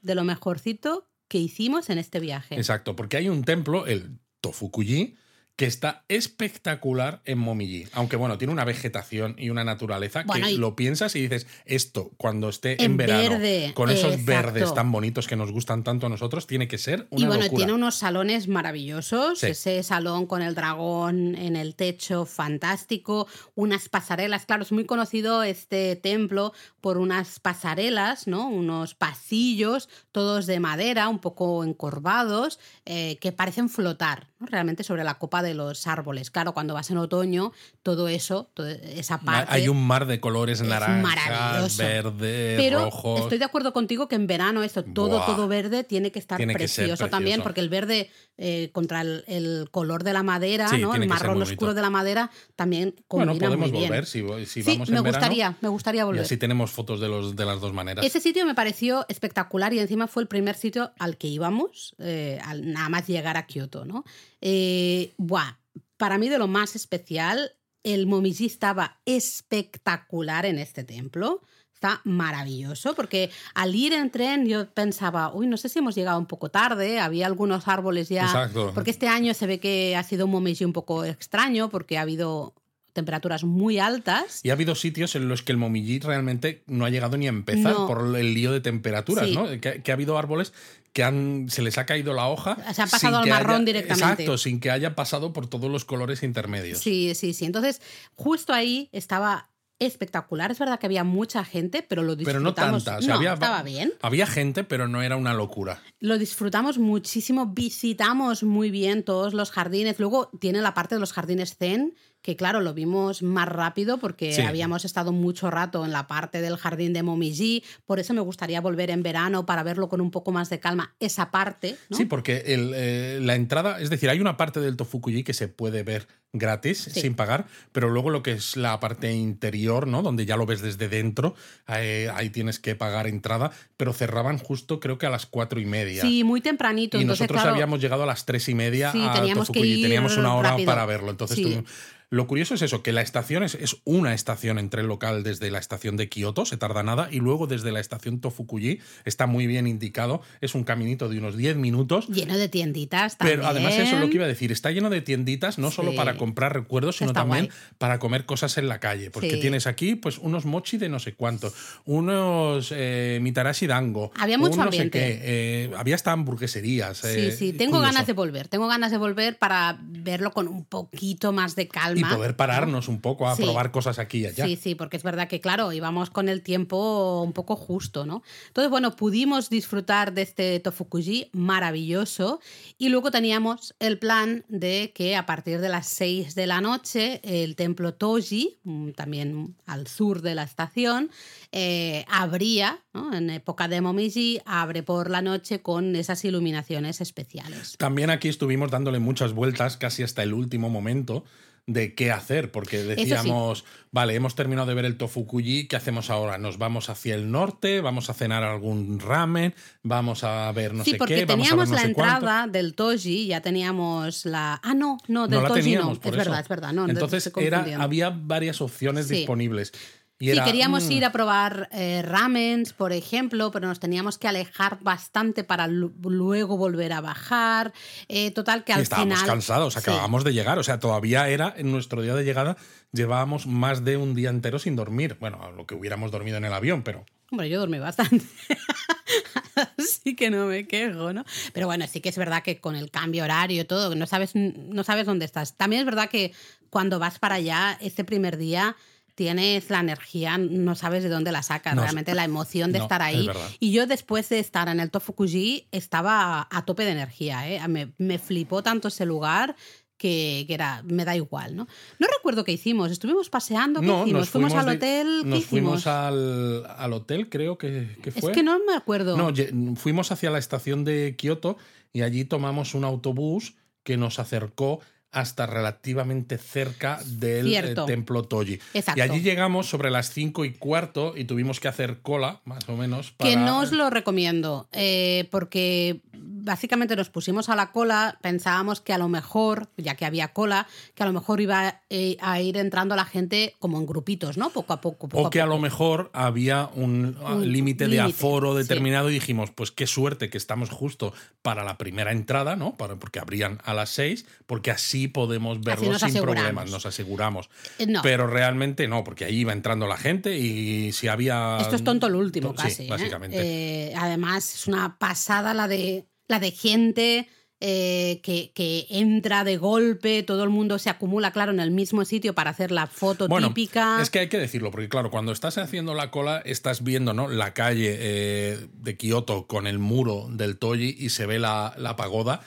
de lo mejorcito que hicimos en este viaje. Exacto, porque hay un templo, el Tofukuji, que está espectacular en Momiji. Aunque bueno, tiene una vegetación y una naturaleza Bueno, que lo piensas y dices, esto cuando esté en, En verano, verde, con esos exacto. verdes tan bonitos que nos gustan tanto a nosotros, tiene que ser una y bueno, locura. tiene unos salones maravillosos, Sí. ese salón con el dragón en el techo fantástico, unas pasarelas, claro, es muy conocido este templo por unas pasarelas, ¿no? Unos pasillos, todos de madera, un poco encorvados, eh, que parecen flotar, ¿no? Realmente sobre la copa de los árboles. Claro, cuando vas en otoño, todo eso, toda esa parte... Hay un mar de colores naranja, maravilloso. verde, Pero rojo. estoy de acuerdo contigo que en verano esto, todo, Buah. todo verde, tiene que estar Tiene que ser precioso, también, precioso. porque el verde eh, contra el, el color de la madera, Sí, ¿no? el que marrón oscuro de la madera, también combina Bueno, podemos muy bien. volver si, si sí, vamos me en verano. gustaría, me gustaría Y volver. así tenemos fotos de, los, de las dos maneras. Ese sitio me pareció espectacular y encima fue el primer sitio al que íbamos, eh, al nada más llegar a Kioto, ¿no? Eh, buah, para mí de lo más especial, el Momiji estaba espectacular en este templo. Está maravilloso porque al ir en tren yo pensaba, uy, no sé si hemos llegado un poco tarde, había algunos árboles ya, Exacto. porque este año se ve que ha sido un Momiji un poco extraño porque ha habido temperaturas muy altas. Y ha habido sitios en los que el Momiji realmente no ha llegado ni a empezar No. por el lío de temperaturas, Sí. ¿no? Que, que ha habido árboles que han, se les ha caído la hoja. Se han pasado al marrón haya- directamente. Exacto, sin que haya pasado por todos los colores intermedios. Sí, sí, sí. Entonces, justo ahí estaba espectacular. Es verdad que había mucha gente, pero lo Pero no disfrutamos. tanta. o sea, No, había, estaba bien. Había gente, pero no era una locura. Lo disfrutamos muchísimo, visitamos muy bien todos los jardines. Luego tiene la parte de los jardines zen, que claro, lo vimos más rápido porque Sí. habíamos estado mucho rato en la parte del jardín de Momiji. Por eso me gustaría volver en verano para verlo con un poco más de calma, esa parte. ¿no? Sí, porque el, eh, la entrada, es decir, hay una parte del Tofukuji que se puede ver gratis, Sí. sin pagar, pero luego lo que es la parte interior, ¿no? Donde ya lo ves desde dentro, eh, ahí tienes que pagar entrada, pero cerraban justo creo que a las cuatro y media. Sí, muy tempranito. y entonces, nosotros claro, habíamos llegado a las tres y media Sí, a teníamos que Tofukuji. ir Teníamos una hora rápido. para verlo. Entonces Sí. Lo curioso es eso, que la estación es, es una estación entre el local desde la estación de Kioto, se tarda nada, y luego desde la estación Tofukuji, está muy bien indicado, es un caminito de unos 10 minutos, lleno de tienditas también. pero además eso es lo que iba a decir, está lleno de tienditas, no solo para comprar recuerdos, sino Está también guay. para comer cosas en la calle, porque Sí. tienes aquí pues unos mochi de no sé cuánto, unos eh, mitarashi dango, Había mucho un no sé ambiente. qué, eh, había hasta hamburgueserías. Sí, eh, sí, tengo curioso. ganas de volver, tengo ganas de volver para verlo con un poquito más de Y poder pararnos un poco a Sí. probar cosas aquí y allá. Sí, sí, porque es verdad que, claro, íbamos con el tiempo un poco justo, ¿no? Entonces, bueno, pudimos disfrutar de este Tofukuji maravilloso y luego teníamos el plan de que a partir de las 6 de la noche el templo Toji, mm, también al sur de la estación, eh, abría, ¿no? en época de Momiji, abre por la noche con esas iluminaciones especiales. También aquí estuvimos dándole muchas vueltas casi hasta el último momento de qué hacer, porque decíamos, vale, hemos terminado de ver el Tofukuji, ¿qué hacemos ahora? ¿Nos vamos hacia el norte? ¿Vamos a cenar algún ramen? ¿Vamos a ver no sí, sé porque qué? ¿Vamos a ver teníamos no la sé cuánto? entrada del Toji, ya teníamos la... Ah, no, no, del no la Toji teníamos, no. por Es eso. verdad, es verdad. No, Entonces era, había varias opciones Sí. disponibles. Y Sí, era, queríamos mm, ir a probar eh, ramens, por ejemplo, pero nos teníamos que alejar bastante para lu- luego volver a bajar. Eh, total, que al estábamos final. cansados, Sí. acabábamos de llegar. O sea, todavía era en nuestro día de llegada, llevábamos más de un día entero sin dormir. Bueno, lo que hubiéramos dormido en el avión, pero Hombre, yo dormí bastante. <laughs> Así que no me quejo, ¿no? Pero bueno, sí que es verdad que con el cambio horario y todo, no sabes, no sabes dónde estás. También es verdad que cuando vas para allá, este primer día tienes la energía, no sabes de dónde la sacas, No, realmente la emoción de no, estar es ahí. Y yo después de estar en el Tofukuji estaba a tope de energía, ¿eh? me, me flipó tanto ese lugar que, que era, me da igual, ¿no? No recuerdo qué hicimos, estuvimos paseando, ¿qué no, hicimos? fuimos, al hotel, ¿qué Nos hicimos? fuimos al, al hotel, creo que, que fue. Es que no me acuerdo. No, fuimos hacia la estación de Kioto y allí tomamos un autobús que nos acercó hasta relativamente cerca del eh, templo Toji. Exacto. Y allí llegamos sobre las cinco y cuarto y tuvimos que hacer cola, más o menos. Para... Que no os lo recomiendo, eh, porque básicamente nos pusimos a la cola, pensábamos que a lo mejor, ya que había cola, que a lo mejor iba eh, a ir entrando la gente como en grupitos, ¿no? Poco a poco. poco o que a, poco. lo mejor había un, ah, Un límite de aforo sí. determinado y dijimos, pues qué suerte que estamos justo para la primera entrada, ¿no? Para, porque abrían a las seis, porque así podemos verlo sin problemas, nos aseguramos. Eh, no. Pero realmente no, porque ahí iba entrando la gente y si había... Esto es tonto el último, casi. ¿eh? básicamente. Eh, además, es una pasada la de, la de gente eh, que, que entra de golpe, todo el mundo se acumula, claro, en el mismo sitio para hacer la foto Bueno, típica. es que hay que decirlo, porque claro, cuando estás haciendo la cola, estás viendo ¿no? la calle eh, de Kioto con el muro del Toji y se ve la, la pagoda.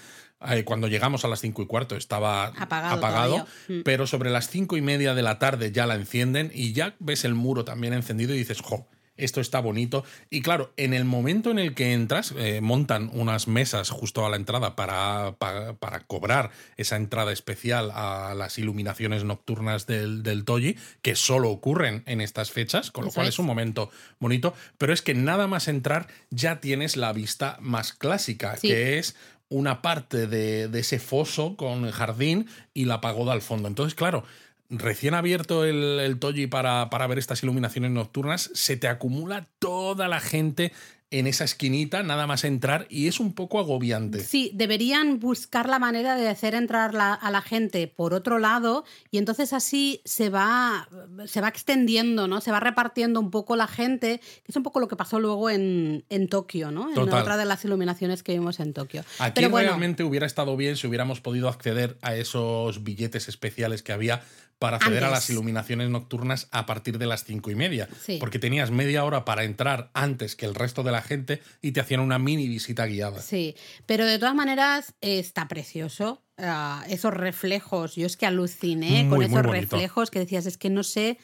Eh, cuando llegamos a las cinco y cuarto estaba Apagado apagado. Mm. pero sobre las cinco y media de la tarde ya la encienden y ya ves el muro también encendido y dices, jo, esto está bonito. Y claro, en el momento en el que entras, eh, montan unas mesas justo a la entrada para, para, para cobrar esa entrada especial a las iluminaciones nocturnas del, del Toji, que solo ocurren en estas fechas, con lo Eso cual es. es un momento bonito. Pero es que nada más entrar ya tienes la vista más clásica, Sí. que es una parte de, de ese foso con el jardín y la pagoda al fondo. Entonces, claro, recién abierto el, el Toji para, para ver estas iluminaciones nocturnas, se te acumula toda la gente en esa esquinita, nada más entrar, y es un poco agobiante. Sí, deberían buscar la manera de hacer entrar la- a la gente por otro lado y entonces así se va, se va extendiendo, ¿no? Se va repartiendo un poco la gente, que es un poco lo que pasó luego en, en Tokio, ¿no? En Total. otra de las iluminaciones que vimos en Tokio. Aquí Pero bueno, realmente hubiera estado bien si hubiéramos podido acceder a esos billetes especiales que había para acceder a las iluminaciones nocturnas a partir de las cinco y media. Sí. Porque tenías media hora para entrar antes que el resto de la gente y te hacían una mini visita guiada. Sí, pero de todas maneras eh, está precioso. Ah, esos reflejos, yo es que aluciné con muy esos bonito. reflejos que decías, es que no sé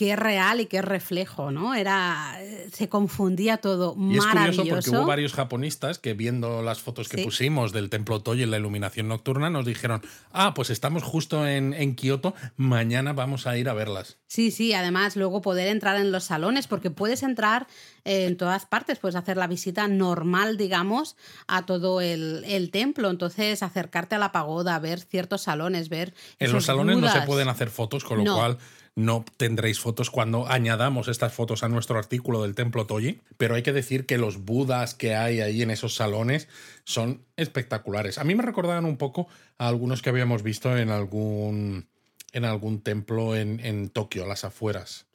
qué es real y qué es reflejo, ¿no? Era, eh, se confundía todo. Y es curioso porque hubo varios japonistas que viendo las fotos que Sí. pusimos del templo Toy en la iluminación nocturna nos dijeron, ah, pues estamos justo en, en Kioto, mañana vamos a ir a verlas. Sí, sí, además luego poder entrar en los salones, porque puedes entrar eh, en todas partes, puedes hacer la visita normal, digamos, a todo el, el templo, entonces acercarte a la pagoda, ver ciertos salones, ver... En los salones no se pueden hacer fotos, con lo No. cual no tendréis fotos cuando añadamos estas fotos a nuestro artículo del templo Toyi, pero hay que decir que los budas que hay ahí en esos salones son espectaculares. A mí me recordaban un poco a algunos que habíamos visto en algún en algún templo en, en Tokio, las afueras.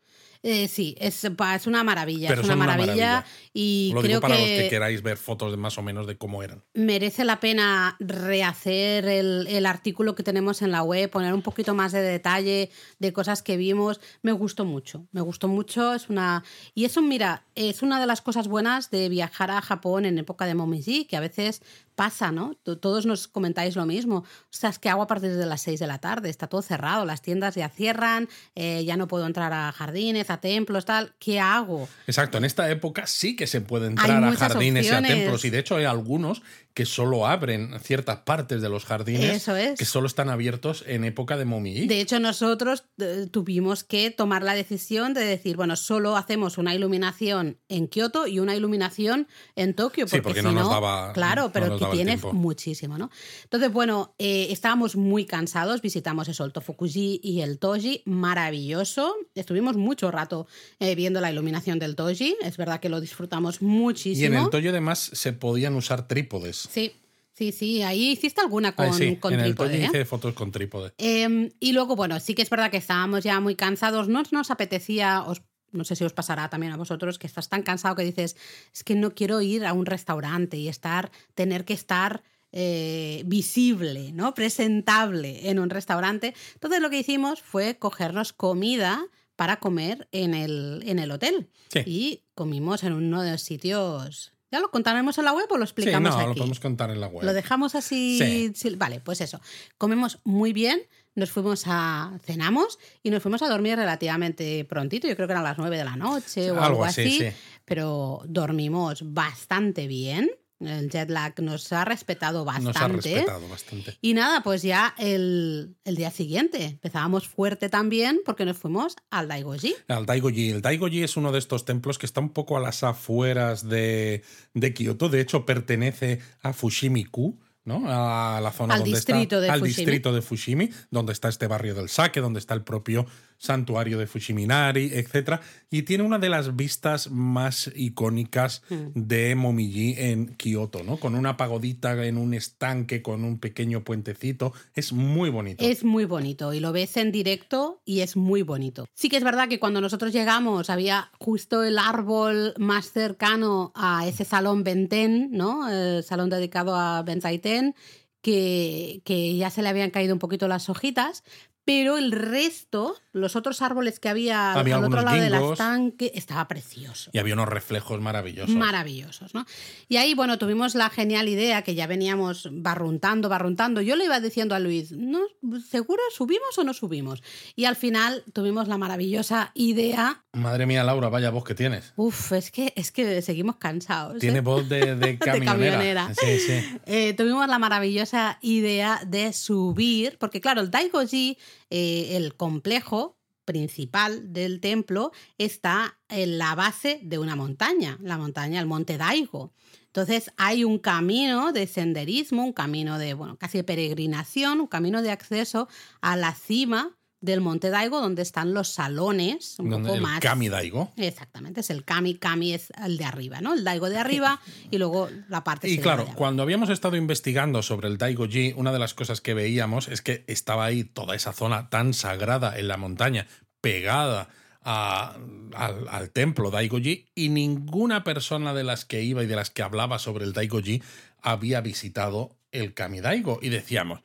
Eh, sí, es, es una maravilla, Pero es una maravilla. y Lo creo digo para que, los que queráis ver fotos de más o menos de cómo eran. merece la pena rehacer el, el artículo que tenemos en la web, poner un poquito más de detalle de cosas que vimos. Me gustó mucho, me gustó mucho. Es una y eso, mira, es una de las cosas buenas de viajar a Japón en época de Momiji, que a veces pasa, ¿no? Todos nos comentáis lo mismo. O sea, es que hago a partir de las 6 de la tarde, está todo cerrado, las tiendas ya cierran, eh, ya no puedo entrar a jardines, a templos, tal. ¿Qué hago? Exacto, en esta época sí que se puede entrar a jardines y a templos y de hecho hay algunos que solo abren ciertas partes de los jardines Eso es. que solo están abiertos en época de Momi. De hecho, nosotros eh, tuvimos que tomar la decisión de decir, bueno, solo hacemos una iluminación en Kioto y una iluminación en Tokio, Sí, porque, porque si no no, nos daba- claro, no pero tú tienes muchísimo, ¿no? Entonces, bueno, eh, estábamos muy cansados, visitamos eso, el Tofukuji y el Toji, maravilloso. Estuvimos mucho rato eh, viendo la iluminación del Toji, es verdad que lo disfrutamos muchísimo. Y en el Toyo además se podían usar trípodes. Sí, sí, sí, ahí hiciste alguna con, Ah, sí, con en el trípode, Toyo ¿eh? hice fotos con trípode. Eh, y luego, bueno, sí que es verdad que estábamos ya muy cansados, no nos apetecía, os, no sé si os pasará también a vosotros, que estás tan cansado que dices, es que no quiero ir a un restaurante y estar, tener que estar eh, visible, ¿no? Presentable en un restaurante. Entonces lo que hicimos fue cogernos comida para comer en el, en el hotel. Sí. Y comimos en uno de los sitios... ¿Ya lo contaremos en la web o lo Sí, explicamos no, aquí? lo podemos contar en la web. Lo dejamos así. Sí. sí, Vale, pues eso. Comemos muy bien, nos fuimos a. cenamos y nos fuimos a dormir relativamente prontito. Yo creo que eran las 9 de la noche o Algo algo así, sí. Pero dormimos bastante bien. El jet lag nos ha respetado bastante. Nos ha respetado bastante. Y nada, pues ya el, el día siguiente empezábamos fuerte también porque nos fuimos al Daigoji. Al Daigoji. El Daigoji es uno de estos templos que está un poco a las afueras de, de Kioto. De hecho, pertenece a Fushimi-ku. ¿no? A la zona Al donde distrito está, de al Fushimi. distrito de Fushimi, donde está este barrio del Sake, donde está el propio santuario de Fushiminari, etc. Y tiene una de las vistas más icónicas Hmm. de Momiji en Kioto, ¿no? Con una pagodita en un estanque, con un pequeño puentecito. Es muy bonito. Es muy bonito y lo ves en directo y es muy bonito. Sí que es verdad que cuando nosotros llegamos había justo el árbol más cercano a ese salón Benten, ¿no? El salón dedicado a Benzaiten, que, que ya se le habían caído un poquito las hojitas, pero el resto, los otros árboles que había, Había al otro lado del estanque, estaba precioso. Y había unos reflejos maravillosos. Maravillosos, ¿no? Y ahí, bueno, tuvimos la genial idea que ya veníamos barruntando, barruntando. Yo le iba diciendo a Luis, ¿no, ¿seguro subimos o no subimos? Y al final tuvimos la maravillosa idea. Madre mía, Laura, vaya voz que tienes. Uf, es que, es que seguimos cansados. ¿eh? Tiene voz de, <laughs> de camionera. camionera. Sí, sí. Eh, tuvimos la maravillosa idea de subir, porque claro, el Daigoji, eh, el complejo principal del templo, está en la base de una montaña, la montaña, el monte Daigo. Entonces hay un camino de senderismo, un camino de, bueno, casi de peregrinación, un camino de acceso a la cima del monte Daigo, donde están los salones, un poco el más. Kami Daigo. Exactamente, es el Kami. Kami es el de arriba, ¿no? El Daigo de arriba <laughs> y luego la parte Y claro, de cuando habíamos estado investigando sobre el Daigoji, una de las cosas que veíamos es que estaba ahí toda esa zona tan sagrada en la montaña, pegada a- al, al templo Daigoji, y ninguna persona de las que iba y de las que hablaba sobre el Daigoji había visitado el Kamidaigo. Y decíamos,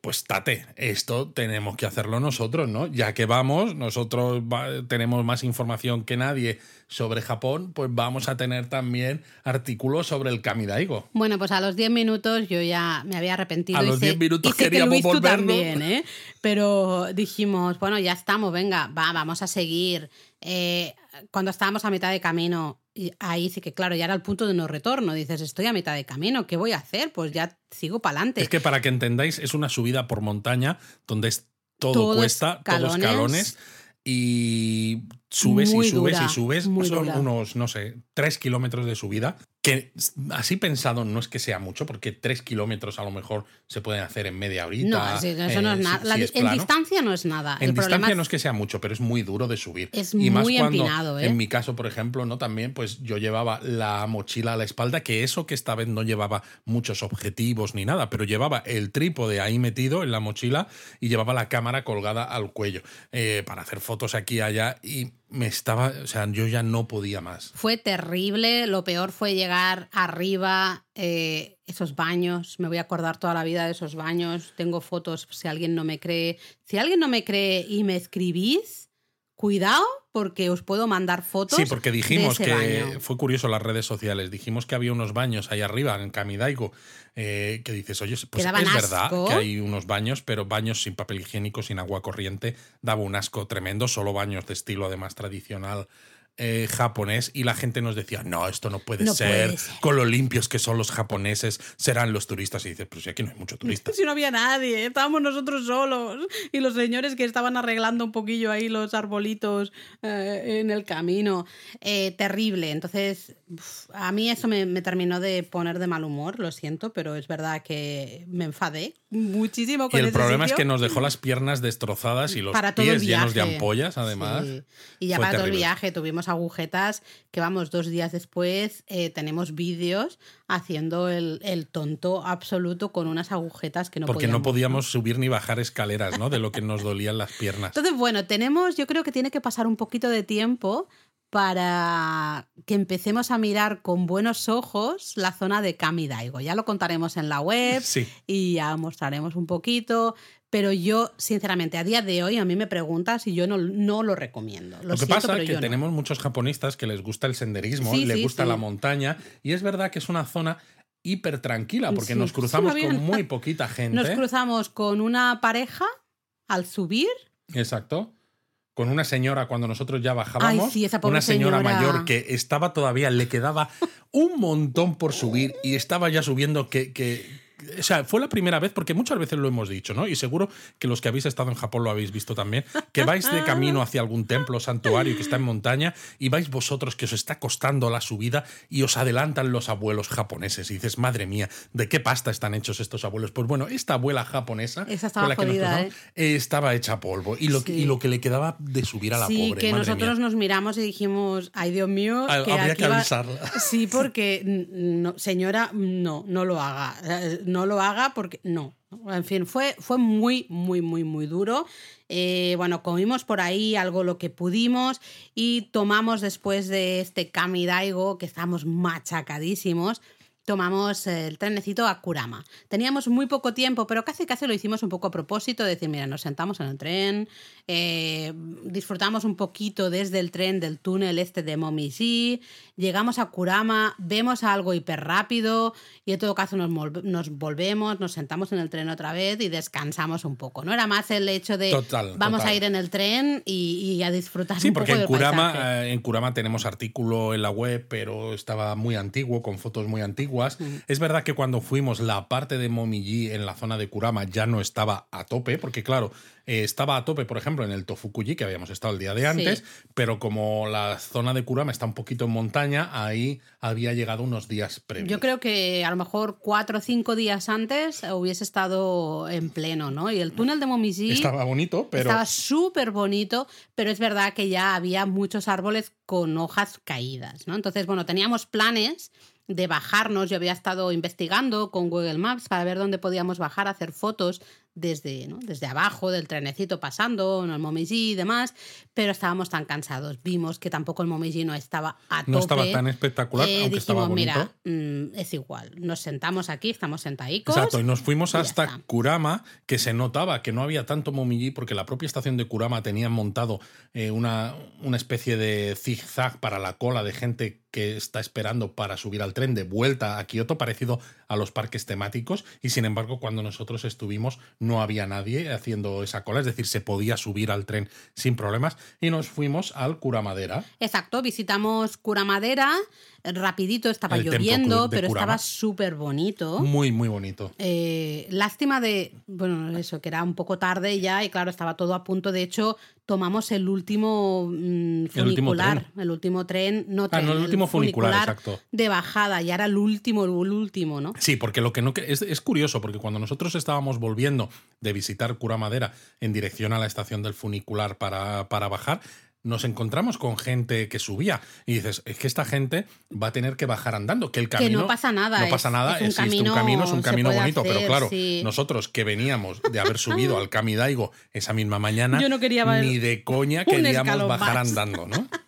pues tate, esto tenemos que hacerlo nosotros, ¿no? Ya que vamos, nosotros va- tenemos más información que nadie sobre Japón, pues vamos a tener también artículos sobre el Kamidaigo. Bueno, pues a los 10 minutos yo ya me había arrepentido. A y los sé- 10 minutos y sé que queríamos Luis, tú volvernos. también, ¿eh? Pero dijimos, bueno, ya estamos, venga, va, vamos a seguir. Eh, cuando estábamos a mitad de camino, y ahí sí que, claro, ya era el punto de no retorno. Dices, estoy a mitad de camino, ¿qué voy a hacer? Pues ya sigo para adelante. Es que para que entendáis, es una subida por montaña donde es todo Todo cuesta, todos escalones. escalones. Y subes y subes dura, y subes. Son dura. unos, no sé, tres kilómetros de subida. Que así pensado no es que sea mucho, porque tres kilómetros a lo mejor se pueden hacer en media horita. no, sí, eso no eh, es si- nada. si La- es en plano. distancia no es nada. En el distancia no es que sea mucho, pero es muy duro de subir. Es y más muy cuando, empinado, ¿eh? En mi caso, por ejemplo, no también, pues yo llevaba la mochila a la espalda, que eso que esta vez no llevaba muchos objetivos ni nada, pero llevaba el trípode ahí metido en la mochila y llevaba la cámara colgada al cuello eh, para hacer fotos aquí y allá y me estaba, o sea, yo ya no podía más. Fue terrible, lo peor fue llegar arriba, eh, esos baños, me voy a acordar toda la vida de esos baños, tengo fotos si alguien no me cree. Si alguien no me cree y me escribís, cuidado porque os puedo mandar fotos. Sí, porque dijimos de ese que baño. fue curioso las redes sociales. Dijimos que había unos baños ahí arriba en Kamidaigo eh, que dices, oye, pues es verdad que hay unos baños, pero baños sin papel higiénico, sin agua corriente, daba un asco tremendo. Solo baños de estilo además tradicional. Eh, japonés y la gente nos decía no esto no puede, No ser, puede ser. con lo limpios que son los japoneses serán los turistas y dices pues si aquí no hay mucho turista <laughs> Si no había nadie, estábamos nosotros solos. Y los señores que estaban arreglando un poquillo ahí los arbolitos eh, en el camino. Eh, terrible. Entonces, uf, a mí eso me, me terminó de poner de mal humor, lo siento, pero es verdad que me enfadé muchísimo y con el ese problema es sitio. que nos dejó las piernas destrozadas y los para pies llenos de ampollas además Sí. Y ya Fue para todo el terrible. viaje tuvimos agujetas que vamos, dos días después eh, tenemos vídeos haciendo el, el tonto absoluto con unas agujetas que no porque podíamos. no podíamos subir ni bajar escaleras, ¿no? De lo que nos dolían las piernas. Entonces, bueno, tenemos, yo creo que tiene que pasar un poquito de tiempo para que empecemos a mirar con buenos ojos la zona de Kamidaigo. Ya lo contaremos en la web Sí. y ya mostraremos un poquito. Pero yo, sinceramente, a día de hoy a mí me preguntas y yo no, no lo recomiendo. Lo, Lo, que siento, pasa es que no. tenemos muchos japonistas que les gusta el senderismo, Sí, les sí, gusta sí. la montaña, y es verdad que es una zona hiper tranquila, porque nos cruzamos con muy <laughs> poquita gente. Nos cruzamos con una pareja al subir. Exacto. Con una señora cuando nosotros ya bajábamos. Ay, sí, esa pobre una señora, señora. mayor que estaba todavía, le quedaba un montón por subir y estaba ya subiendo que, que o sea, fue la primera vez, porque muchas veces lo hemos dicho, ¿no? Y seguro que los que habéis estado en Japón lo habéis visto también, que vais de camino hacia algún templo, santuario que está en montaña y vais vosotros que os está costando la subida y os adelantan los abuelos japoneses y dices, madre mía, ¿de qué pasta están hechos estos abuelos? Pues bueno, esta abuela japonesa Esa estaba la que nos eh, estaba hecha polvo y lo, que- Sí. y lo que le quedaba de subir a la sí, pobre. que madre nosotros mía. nos miramos y dijimos, ay Dios mío, que habría aquí que va-". avisarla. Sí, <laughs> porque no, señora, no, no lo haga, no lo haga porque no. En fin, fue, fue muy, muy, muy, muy duro. Eh, bueno, comimos por ahí algo lo que pudimos y tomamos después de este Kamidaigo, que estábamos machacadísimos, tomamos el trenecito a Kurama. Teníamos muy poco tiempo, pero casi casi lo hicimos un poco a propósito, de decir, mira, nos sentamos en el tren, eh, disfrutamos un poquito desde el tren del túnel este de Momiji, llegamos a Kurama, vemos algo hiper rápido y en todo caso nos, nos volvemos, nos sentamos en el tren otra vez y descansamos un poco. No era más el hecho de Total, vamos total. a ir en el tren y, y a disfrutar Sí, un porque poco en del Kurama, paisaje. eh, en Kurama tenemos artículo en la web, pero estaba muy antiguo, con fotos muy antiguas. Es verdad que cuando fuimos, la parte de Momiji en la zona de Kurama ya no estaba a tope, porque claro, eh, estaba a tope, por ejemplo, en el Tofukuji, que habíamos estado el día de antes, Sí. pero como la zona de Kurama está un poquito en montaña, ahí había llegado unos días previos. Yo creo que a lo mejor cuatro o cinco días antes hubiese estado en pleno, ¿no? Y el túnel de Momiji Estaba bonito, pero... estaba súper bonito, pero es verdad que ya había muchos árboles con hojas caídas, ¿no? Entonces, bueno, teníamos planes de bajarnos. Yo había estado investigando con Google Maps para ver dónde podíamos bajar hacer fotos desde, ¿no? desde abajo del trenecito pasando, en el Momiji y demás, pero estábamos tan cansados. Vimos que tampoco el Momiji no estaba a tope. No estaba tan espectacular, Eh, aunque estaba bonito. mira, mm, es igual, nos sentamos aquí, estamos sentadicos. Exacto, y nos fuimos y hasta. Kurama, que se notaba que no había tanto Momiji, porque la propia estación de Kurama tenía montado eh, una, una especie de zigzag para la cola de gente que está esperando para subir al tren de vuelta a Kioto, parecido a los parques temáticos, y sin embargo, cuando nosotros estuvimos, no había nadie haciendo esa cola, es decir, se podía subir al tren sin problemas, y nos fuimos al Kuramadera. Exacto, visitamos Curamadera, rapidito estaba El lloviendo, pero Kurama. estaba súper bonito. Muy, muy bonito. Eh, lástima de, bueno, eso, que era un poco tarde ya y claro, estaba todo a punto. De hecho, tomamos el último mm, El último funicular, tren. el último tren, no Ah, tren, no, el último funicular, exacto. de bajada, ya era el último, el último, ¿no? Sí, porque lo que no que- es, es curioso, porque cuando nosotros estábamos volviendo de visitar Curamadera en dirección a la estación del funicular para, para bajar, nos encontramos con gente que subía y dices, es que esta gente va a tener que bajar andando, que el Que camino no pasa nada, no es- pasa nada, es un existe camino, un camino, es un camino bonito, pero claro, sí. nosotros que veníamos de haber subido al Kamidaigo esa misma mañana, Yo no quería ver ni de coña queríamos bajar más. andando, ¿no? <laughs>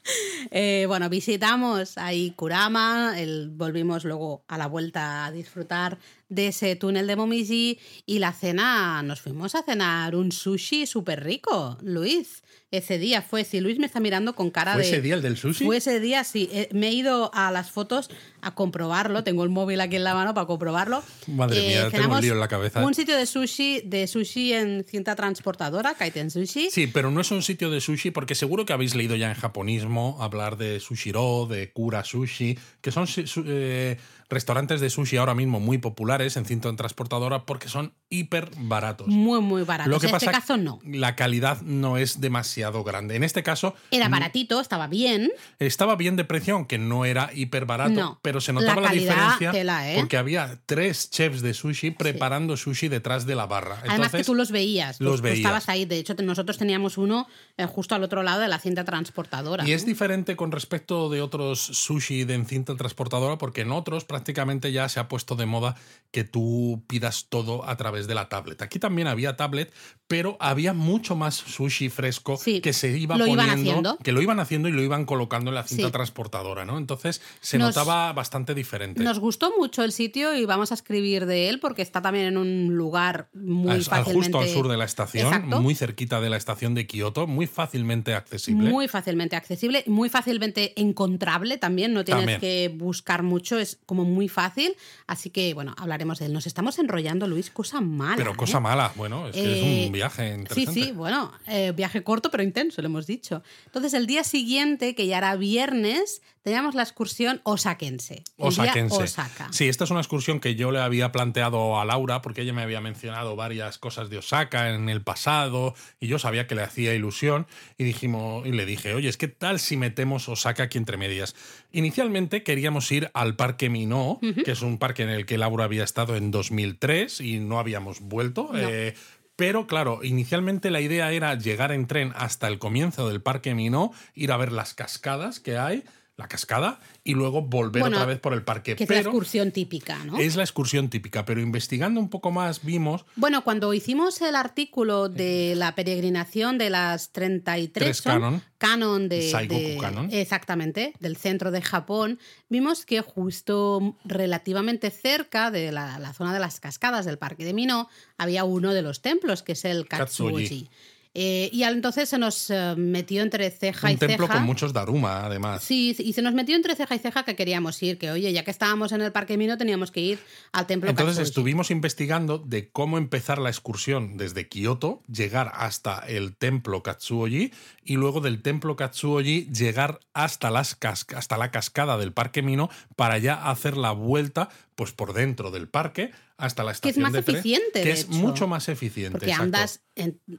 Eh, bueno, visitamos ahí Kurama, el- volvimos luego a la vuelta a disfrutar de ese túnel de Momiji y la cena, nos fuimos a cenar un sushi súper rico, Luis. Ese día fue, si Luis me está mirando con cara ¿Fue de... ese día el del sushi? Fue ese día, sí. Eh, me he ido a las fotos a comprobarlo. Tengo el móvil aquí en la mano para comprobarlo. Madre mía, tengo un lío en la cabeza. Un sitio de sushi, de sushi en cinta transportadora, Kaiten Sushi. Sí, pero no es un sitio de sushi porque seguro que habéis leído ya en japonismo hablar de sushiro, de kura sushi, que son eh, restaurantes de sushi ahora mismo muy populares en cinta transportadora porque son hiper baratos. Muy, muy barato. Lo que en pasa este caso no. la calidad no es demasiado grande. En este caso Era baratito, estaba bien. estaba bien de precio, aunque no era hiper barato, No. pero se notaba La diferencia tela, ¿eh? porque había tres chefs de sushi preparando sushi detrás de la barra. Además que tú los veías. los tú veías. estabas ahí. De hecho, nosotros teníamos uno eh, justo al otro lado de la cinta transportadora. Y es diferente con respecto de otros sushi de en cinta transportadora, porque en otros prácticamente ya se ha puesto de moda que tú pidas todo a través de la tablet. Aquí también había tablet, pero había mucho más sushi fresco Sí, que se iba poniendo, que lo iban haciendo y lo iban colocando en la cinta Sí. transportadora, ¿no? Entonces se Nos- notaba bastante diferente. Nos gustó mucho el sitio y vamos a escribir de él porque está también en un lugar muy Al- fácilmente... justo al sur de la estación, Exacto. muy cerquita de la estación de Kioto, muy fácilmente accesible. Muy fácilmente accesible, muy fácilmente encontrable también, no tienes También. que buscar mucho, es como muy fácil. Así que, bueno, hablaremos de él. Nos estamos enrollando, Luis, cosa mala. Pero cosa ¿eh? mala, bueno, es que es Eh, un viaje Sí, interesante. sí, bueno, eh, viaje corto pero intenso, lo hemos dicho. Entonces, el día siguiente, que ya era viernes, teníamos la excursión osaquense. Osaquense. Osaka. Sí, esta es una excursión que yo le había planteado a Laura porque ella me había mencionado varias cosas de Osaka en el pasado y yo sabía que le hacía ilusión y dijimos y le dije, "Oye, es que tal si metemos Osaka aquí entre medias." Inicialmente queríamos ir al Parque Minó, que es un parque en el que Laura había estado en 2003 y no habíamos vuelto. No. eh, pero claro, inicialmente la idea era llegar en tren hasta el comienzo del Parque Minó, ir a ver las cascadas que hay, la cascada, y luego volver Bueno, otra vez por el parque. Que es la excursión típica, ¿no? es la excursión típica, pero investigando un poco más vimos Bueno, cuando hicimos el artículo de la peregrinación de las 33 Tres son canon. canon de, Saigoku de- canon. exactamente, del centro de Japón, vimos que justo relativamente cerca de la, la zona de las cascadas del parque de Mino había uno de los templos, que es el Katsuoji. Katsuoji. Eh, y al- entonces se nos eh, metió entre ceja un y templo ceja. con muchos Daruma, además. Sí, y se nos metió entre ceja y ceja que queríamos ir, que oye, ya que estábamos en el Parque Mino teníamos que ir al templo Entonces estuvimos investigando de cómo empezar la excursión desde Kioto, llegar hasta el templo Katsuoji y luego del templo Katsuoji llegar hasta, las hasta la cascada del Parque Mino para ya hacer la vuelta pues por dentro del parque hasta la Que es estación más de tren, eficiente, que es hecho. mucho más eficiente. Porque exacto. andas,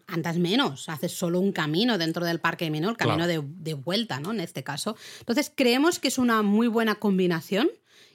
andas menos, haces solo un camino dentro del Parque Mino, el camino Claro. de, de vuelta, ¿no? En este caso. Entonces, creemos que es una muy buena combinación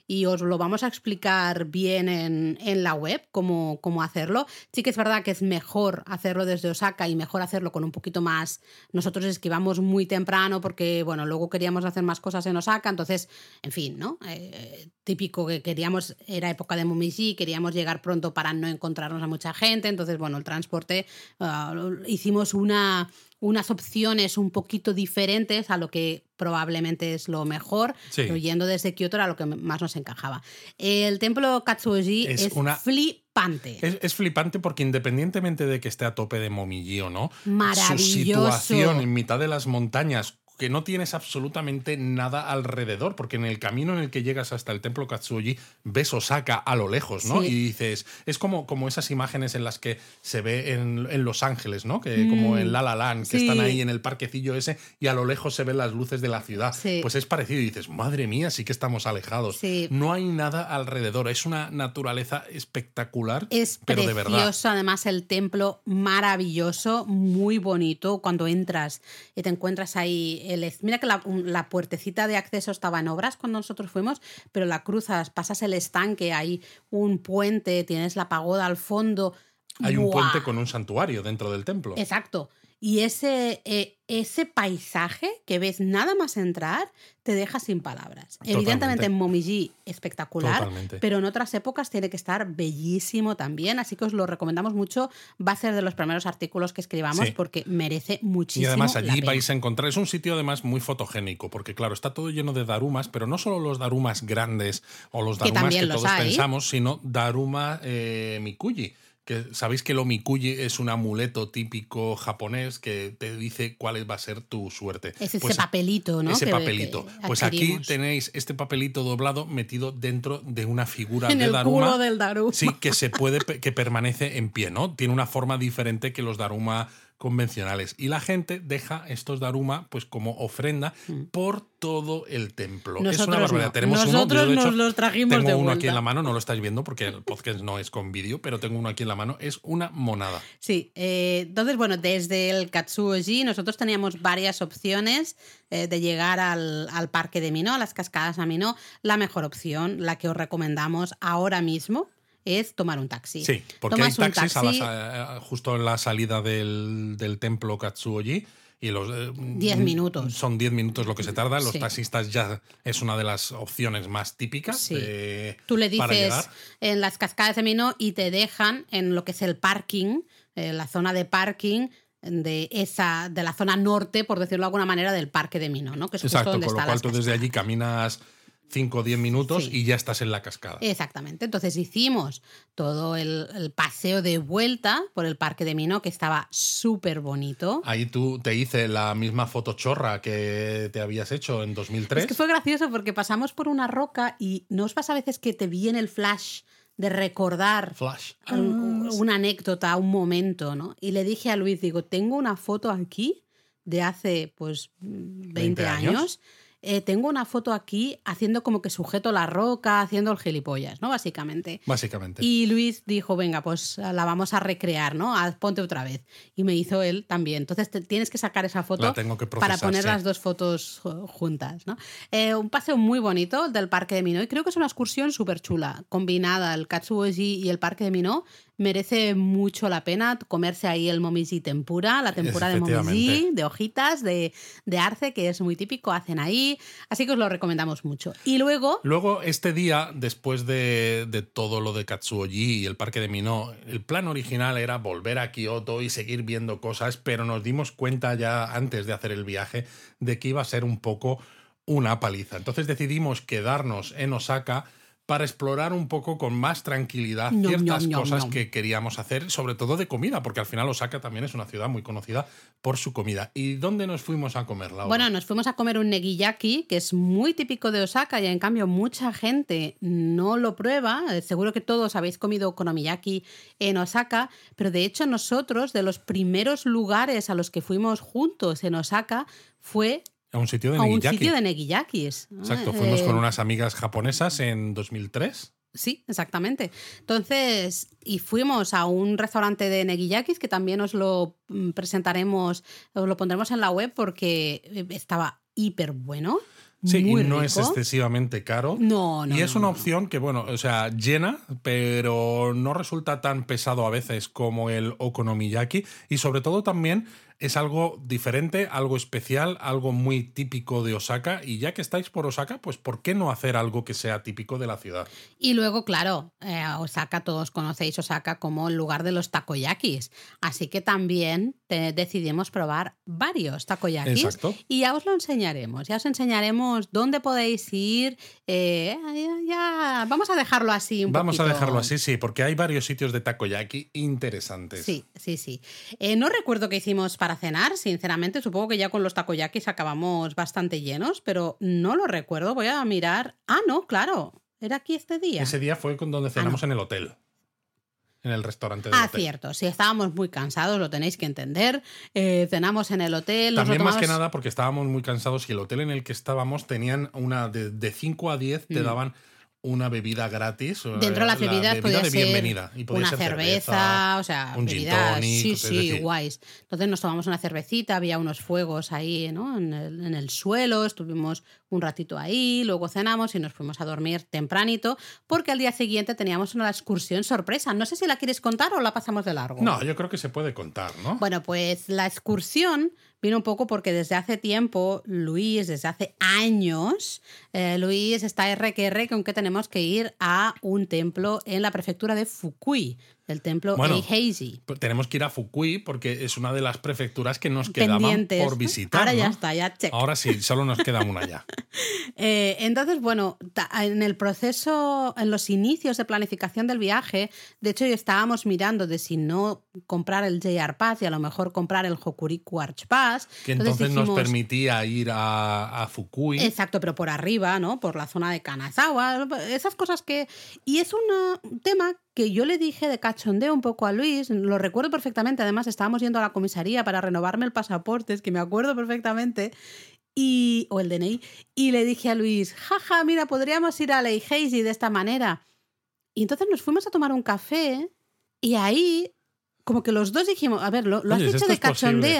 y os lo vamos a explicar bien en, en la web cómo, cómo hacerlo. Sí que es verdad que es mejor hacerlo desde Osaka y mejor hacerlo con un poquito más. Nosotros esquivamos muy temprano porque, bueno, luego queríamos hacer más cosas en Osaka, entonces, en fin, ¿no? Eh, típico que queríamos, era época de Momiji, queríamos llegar pronto para no encontrarnos a mucha gente, entonces, bueno, el transporte, ah, hicimos una unas opciones un poquito diferentes a lo que probablemente es lo mejor, Sí. pero yendo desde Kioto era lo que más nos encajaba. El templo Katsuoji Es es, una- flipante. Es, es flipante porque independientemente de que esté a tope de Momiji o no, su situación en mitad de las montañas, que no tienes absolutamente nada alrededor, porque en el camino en el que llegas hasta el templo Katsuoji ves Osaka a lo lejos, ¿no? Sí. Y dices, es como, como esas imágenes en las que se ve en, en Los Ángeles, ¿no? Que como en La La Land, que Mm. Sí. están ahí en el parquecillo ese y a lo lejos se ven las luces de la ciudad. Sí. Pues es parecido y dices, madre mía, sí que estamos alejados. No hay nada alrededor, es una naturaleza espectacular, Es pero de verdad. precioso, además el templo maravilloso, muy bonito. Cuando entras y te encuentras ahí, el, mira que la, puertecita de acceso estaba en obras cuando nosotros fuimos, pero la cruzas, pasas el estanque, hay un puente, tienes la pagoda al fondo. Hay un puente con un santuario dentro del templo. Exacto. Y ese, eh, ese paisaje que ves nada más entrar te deja sin palabras. Totalmente. Evidentemente en Momiji espectacular, Totalmente. pero en otras épocas tiene que estar bellísimo también, así que os lo recomendamos mucho. Va a ser de los primeros artículos que escribamos Sí. porque merece muchísimo Y además la allí pena. vais a encontrar, es un sitio además muy fotogénico, porque claro, está todo lleno de darumas, pero no solo los darumas grandes o los darumas que, todos hay. pensamos, sino daruma eh, mikuji. Que sabéis que el omikuji es un amuleto típico japonés que te dice cuál va a ser tu suerte. Es ese Pues papelito, ¿no? Ese Que- papelito. que pues aquí tenéis este papelito doblado metido dentro de una figura en de el daruma. culo del Daru. Sí, que se puede, que permanece en pie, ¿no? Tiene una forma diferente que los Daruma convencionales. Y la gente deja estos Daruma, pues como ofrenda por todo el templo. es una Nosotros barbaridad. no. Tenemos uno, Nosotros yo, de nos hecho, los trajimos Tengo de uno aquí en la mano, no lo estáis viendo porque el podcast no es con vídeo, pero tengo uno aquí en la mano. Es una monada. Sí, eh, entonces, bueno, desde el Katsuoji nosotros teníamos varias opciones eh, de llegar al, al parque de Minó, a las cascadas a Minó. La mejor opción, la que os recomendamos ahora mismo, es tomar un taxi. Sí, porque hay Tomas un taxis a la taxi, eh, justo en la salida del, del templo Katsuoji. Y los. eh, Diez minutos. Son 10 minutos lo que se tarda. Los Sí. taxistas ya es una de las opciones más típicas. Sí. de- Tú le dices en las cascadas de Minó y te dejan en lo que es el parking, eh, la zona de parking de esa de la zona norte, por decirlo de alguna manera, del parque de Minó, ¿no? Que es justo Exacto, donde con lo cual tú desde allí caminas 5 o 10 minutos Sí. y ya estás en la cascada. Exactamente. Entonces hicimos todo el, el paseo de vuelta por el parque de Minó, que estaba súper bonito. Ahí tú te hice la misma fotochorra que te habías hecho en 2003. Es que fue gracioso porque pasamos por una roca y ¿no os pasa a veces que te viene el flash de recordar Flash. al- una anécdota, un momento, ¿no? Y le dije a Luis, digo, tengo una foto aquí de hace pues 20, 20 años. años. Eh, tengo una foto aquí haciendo como que sujeto la roca, haciendo el gilipollas, ¿no? Básicamente. Básicamente. Y Luis dijo, venga, pues la vamos a recrear, ¿no? Haz- Ponte otra vez. Y me hizo él también. Entonces te- tienes que sacar esa foto La tengo que para poner sí. las dos fotos ju- juntas, ¿no? Eh, un paseo muy bonito el del Parque de Minot y creo que es una excursión súper chula. Combinada el Katsuoji y el Parque de Minot, merece mucho la pena comerse ahí el momiji tempura, la tempura de momiji, de hojitas, de, de arce, que es muy típico, hacen ahí. Así que os lo recomendamos mucho. Y luego... Luego, este día, después de, de todo lo de Katsuoji y el parque de Minot, el plan original era volver a Kioto y seguir viendo cosas, pero nos dimos cuenta ya antes de hacer el viaje de que iba a ser un poco una paliza. Entonces decidimos quedarnos en Osaka para explorar un poco con más tranquilidad ciertas cosas que queríamos hacer, sobre todo de comida, porque al final Osaka también es una ciudad muy conocida por su comida. ¿Y dónde nos fuimos a comer, Laura? Bueno, nos fuimos a comer un negiyaki, que es muy típico de Osaka y en cambio mucha gente no lo prueba. Eh, Seguro que todos habéis comido konomiyaki en Osaka, pero de hecho nosotros, de los primeros lugares a los que fuimos juntos en Osaka, fue a un sitio de a un Negiyaki. sitio de negiyakis. Exacto, fuimos Eh, con unas amigas japonesas en 2003. Sí, exactamente. Entonces, y fuimos a un restaurante de negiyakis que también os lo mm, presentaremos, os lo pondremos en la web porque eh, estaba hiper bueno. Sí, muy y no es excesivamente caro. No, no. y es no, una no. opción que, bueno, o sea, llena, pero no resulta tan pesado a veces como el okonomiyaki. Y sobre todo también es algo diferente, algo especial, algo muy típico de Osaka. Y ya que estáis por Osaka, pues ¿por qué no hacer algo que sea típico de la ciudad? Y luego, claro, eh, Osaka, todos conocéis Osaka como el lugar de los takoyakis. Así que también te- decidimos probar varios takoyakis. Exacto. Y ya os lo enseñaremos. Ya os enseñaremos dónde podéis ir. eh, ya, ya- vamos a dejarlo así un Vamos a dejarlo así, sí, porque hay varios sitios de takoyaki interesantes. Sí, sí, sí. Eh, no recuerdo qué hicimos para cenar, sinceramente. Supongo que ya con los takoyakis acabamos bastante llenos, pero no lo recuerdo. Voy a mirar. Ah, no, claro. Era aquí este día. Ese día fue con donde cenamos en el hotel. En el restaurante del Ah, hotel. cierto. Si estábamos muy cansados, lo tenéis que entender. Eh, cenamos en el hotel. También más que nada porque estábamos muy cansados y el hotel en el que estábamos tenían una de, de 5 a 10 te Mm. daban una bebida gratis. Dentro de las la bebidas bebida podía de ser bienvenida. Y podía una ser cerveza, o sea, un bebidas, tonic, sí, sí, decir- guays. Entonces nos tomamos una cervecita, había unos fuegos ahí, ¿no? En el, en el suelo, estuvimos un ratito ahí, luego cenamos y nos fuimos a dormir tempranito, porque al día siguiente teníamos una excursión sorpresa. No sé si la quieres contar o la pasamos de largo. No, yo creo que se puede contar, ¿no? Bueno, pues la excursión vino un poco porque desde hace tiempo, Luis, desde hace años, eh, Luis está R que R con que tenemos que ir a un templo en la prefectura de Fukui, el templo Bueno. Pues Tenemos que ir a Fukui porque es una de las prefecturas que nos quedaban Pendientes. por visitar. Ahora ya está, ya check. Ahora sí, solo nos queda una ya. <laughs> Eh, entonces, bueno, en el proceso, en los inicios de planificación del viaje, de hecho, estábamos mirando de si no comprar el JR Pass y a lo mejor comprar el Hokuriku Arch Pass. Que entonces nos dijimos, permitía ir a, a Fukui. Exacto, pero por arriba, ¿no? Por la zona de Kanazawa, esas cosas que... Y es un tema que yo le dije de cachondeo un poco a Luis, lo recuerdo perfectamente, además estábamos yendo a la comisaría para renovarme el pasaporte, es que me acuerdo perfectamente, y, o el DNI, y le dije a Luis, jaja, mira, podríamos ir a Ley Hazy de esta manera. Y entonces nos fuimos a tomar un café y ahí, como que los dos dijimos, a ver, lo, lo has Oye, esto de posible.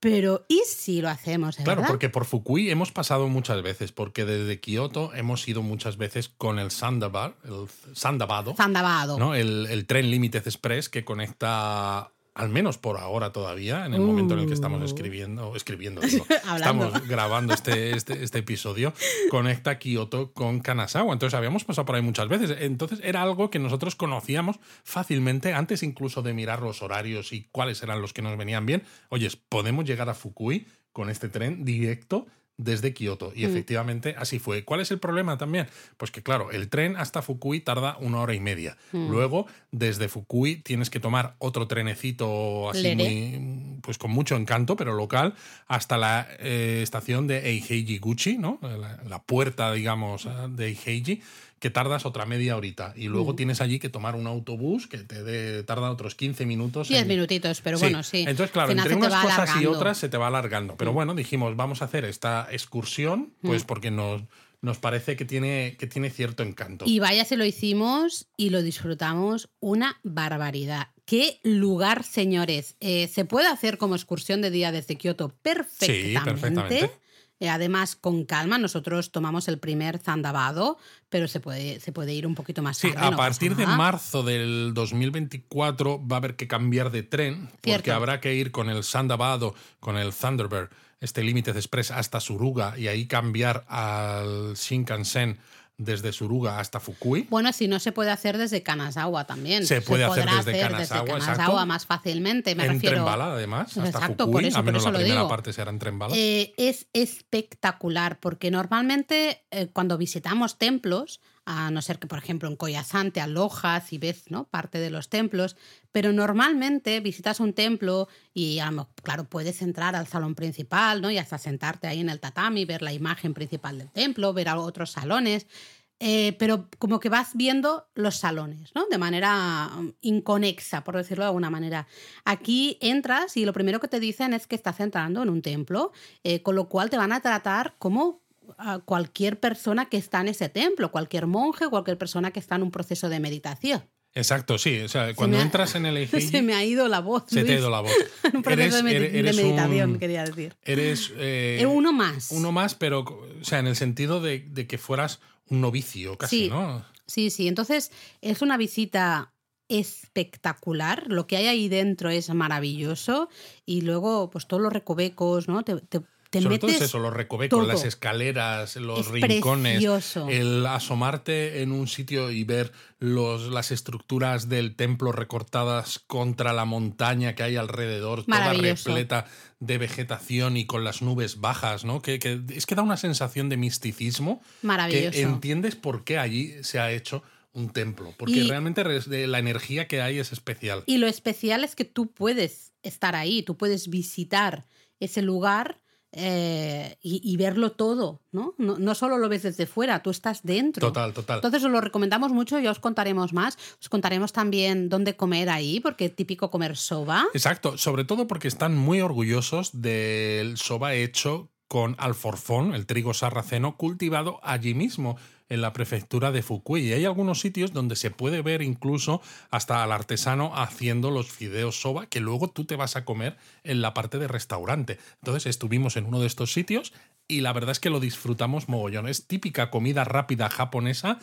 Pero ¿y si lo hacemos? de Claro, verdad? porque por Fukui hemos pasado muchas veces, porque desde Kioto hemos ido muchas veces con el Sandabar, el Sandabado, Zandabado. ¿no? el, el tren Limited Express que conecta, al menos por ahora todavía, en el momento en el que estamos Uh. escribiendo, escribiendo, <laughs> digo, estamos grabando este, este, este episodio, conecta Kioto con Kanazawa. Entonces habíamos pasado por ahí muchas veces. Entonces era algo que nosotros conocíamos fácilmente, antes incluso de mirar los horarios y cuáles eran los que nos venían bien. Oye, podemos llegar a Fukui con este tren directo desde Kioto. Y Mm. efectivamente así fue. ¿Cuál es el problema también? Pues que claro, el tren hasta Fukui tarda una hora y media. Mm. Luego, desde Fukui tienes que tomar otro trenecito así muy, pues con mucho encanto, pero local, hasta la eh, estación de Eiheiji Guchi, ¿no? La, la puerta, digamos, de Eiheiji, que tardas otra media horita. Y luego tienes allí que tomar un autobús que te de, tarda otros 15 minutos. 10 minutitos, pero bueno, sí. Entonces, claro, entre unas cosas y otras se te va alargando. Pero bueno, dijimos, vamos a hacer esta excursión, pues porque nos nos parece que tiene, que tiene cierto encanto. Y vaya se lo hicimos y lo disfrutamos una barbaridad. ¿Qué lugar, señores? Eh, se puede hacer como excursión de día desde Kioto perfectamente. Sí, perfectamente. Eh, además, con calma, nosotros tomamos el primer Zandabado, pero se puede, se puede ir un poquito más tarde. Sí, a partir de marzo del 2024 va a haber que cambiar de tren, porque habrá que ir con el Zandabado, con el Thunderbird este límite de express hasta Suruga y ahí cambiar al Shinkansen desde Suruga hasta Fukui. Bueno, si no se puede hacer desde Kanazawa también. Se puede hacer desde Kanazawa, más fácilmente, me en refiero. además, hasta exacto, Fukui, por eso, a menos la primera parte será en tren bala. Eh, es espectacular, porque normalmente eh, cuando visitamos templos, a no ser que, por ejemplo, en Koyasan te alojas y ves ¿no? parte de los templos, pero normalmente visitas un templo y, claro, puedes entrar al salón principal ¿no? y hasta sentarte ahí en el tatami, ver la imagen principal del templo, ver otros salones, eh, pero como que vas viendo los salones, ¿no? De manera um, inconexa, por decirlo de alguna manera. Aquí entras y lo primero que te dicen es que estás entrando en un templo, eh, con lo cual te van a tratar como a cualquier persona que está en ese templo, cualquier monje, cualquier persona que está en un proceso de meditación. Exacto, sí. O sea, cuando entras en el <laughs> Eiji, Se me ha ido la voz. Se te ha ido la voz. <laughs> un proceso de, meditación, quería decir. Eres. Eh, uno más. Uno más, pero. O sea, en el sentido de, de que fueras un novicio, casi, ¿no? Sí, sí. Entonces, es una visita espectacular. Lo que hay ahí dentro es maravilloso. Y luego, pues todos los recovecos, ¿no? Te, te sobre todo es eso, los recovecos, las escaleras, los rincones, el asomarte en un sitio y ver los, las estructuras del templo recortadas contra la montaña que hay alrededor, toda repleta de vegetación y con las nubes bajas, ¿no? Que, es que da una sensación de misticismo Maravilloso. que entiendes por qué allí se ha hecho un templo, porque realmente la energía que hay es especial. Y lo especial es que tú puedes estar ahí, tú puedes visitar ese lugar eh, y, verlo todo, ¿no? ¿no? ¿no? solo lo ves desde fuera, tú estás dentro. Total, total. Entonces os lo recomendamos mucho, ya os contaremos más. Os contaremos también dónde comer ahí, porque es típico comer soba. Exacto, sobre todo porque están muy orgullosos del soba hecho con alforfón, el trigo sarraceno, cultivado allí mismo en la prefectura de Fukui. Y hay algunos sitios donde se puede ver incluso hasta al artesano haciendo los fideos soba que luego tú te vas a comer en la parte de restaurante. Entonces estuvimos en uno de estos sitios y la verdad es que lo disfrutamos mogollón. Es típica comida rápida japonesa,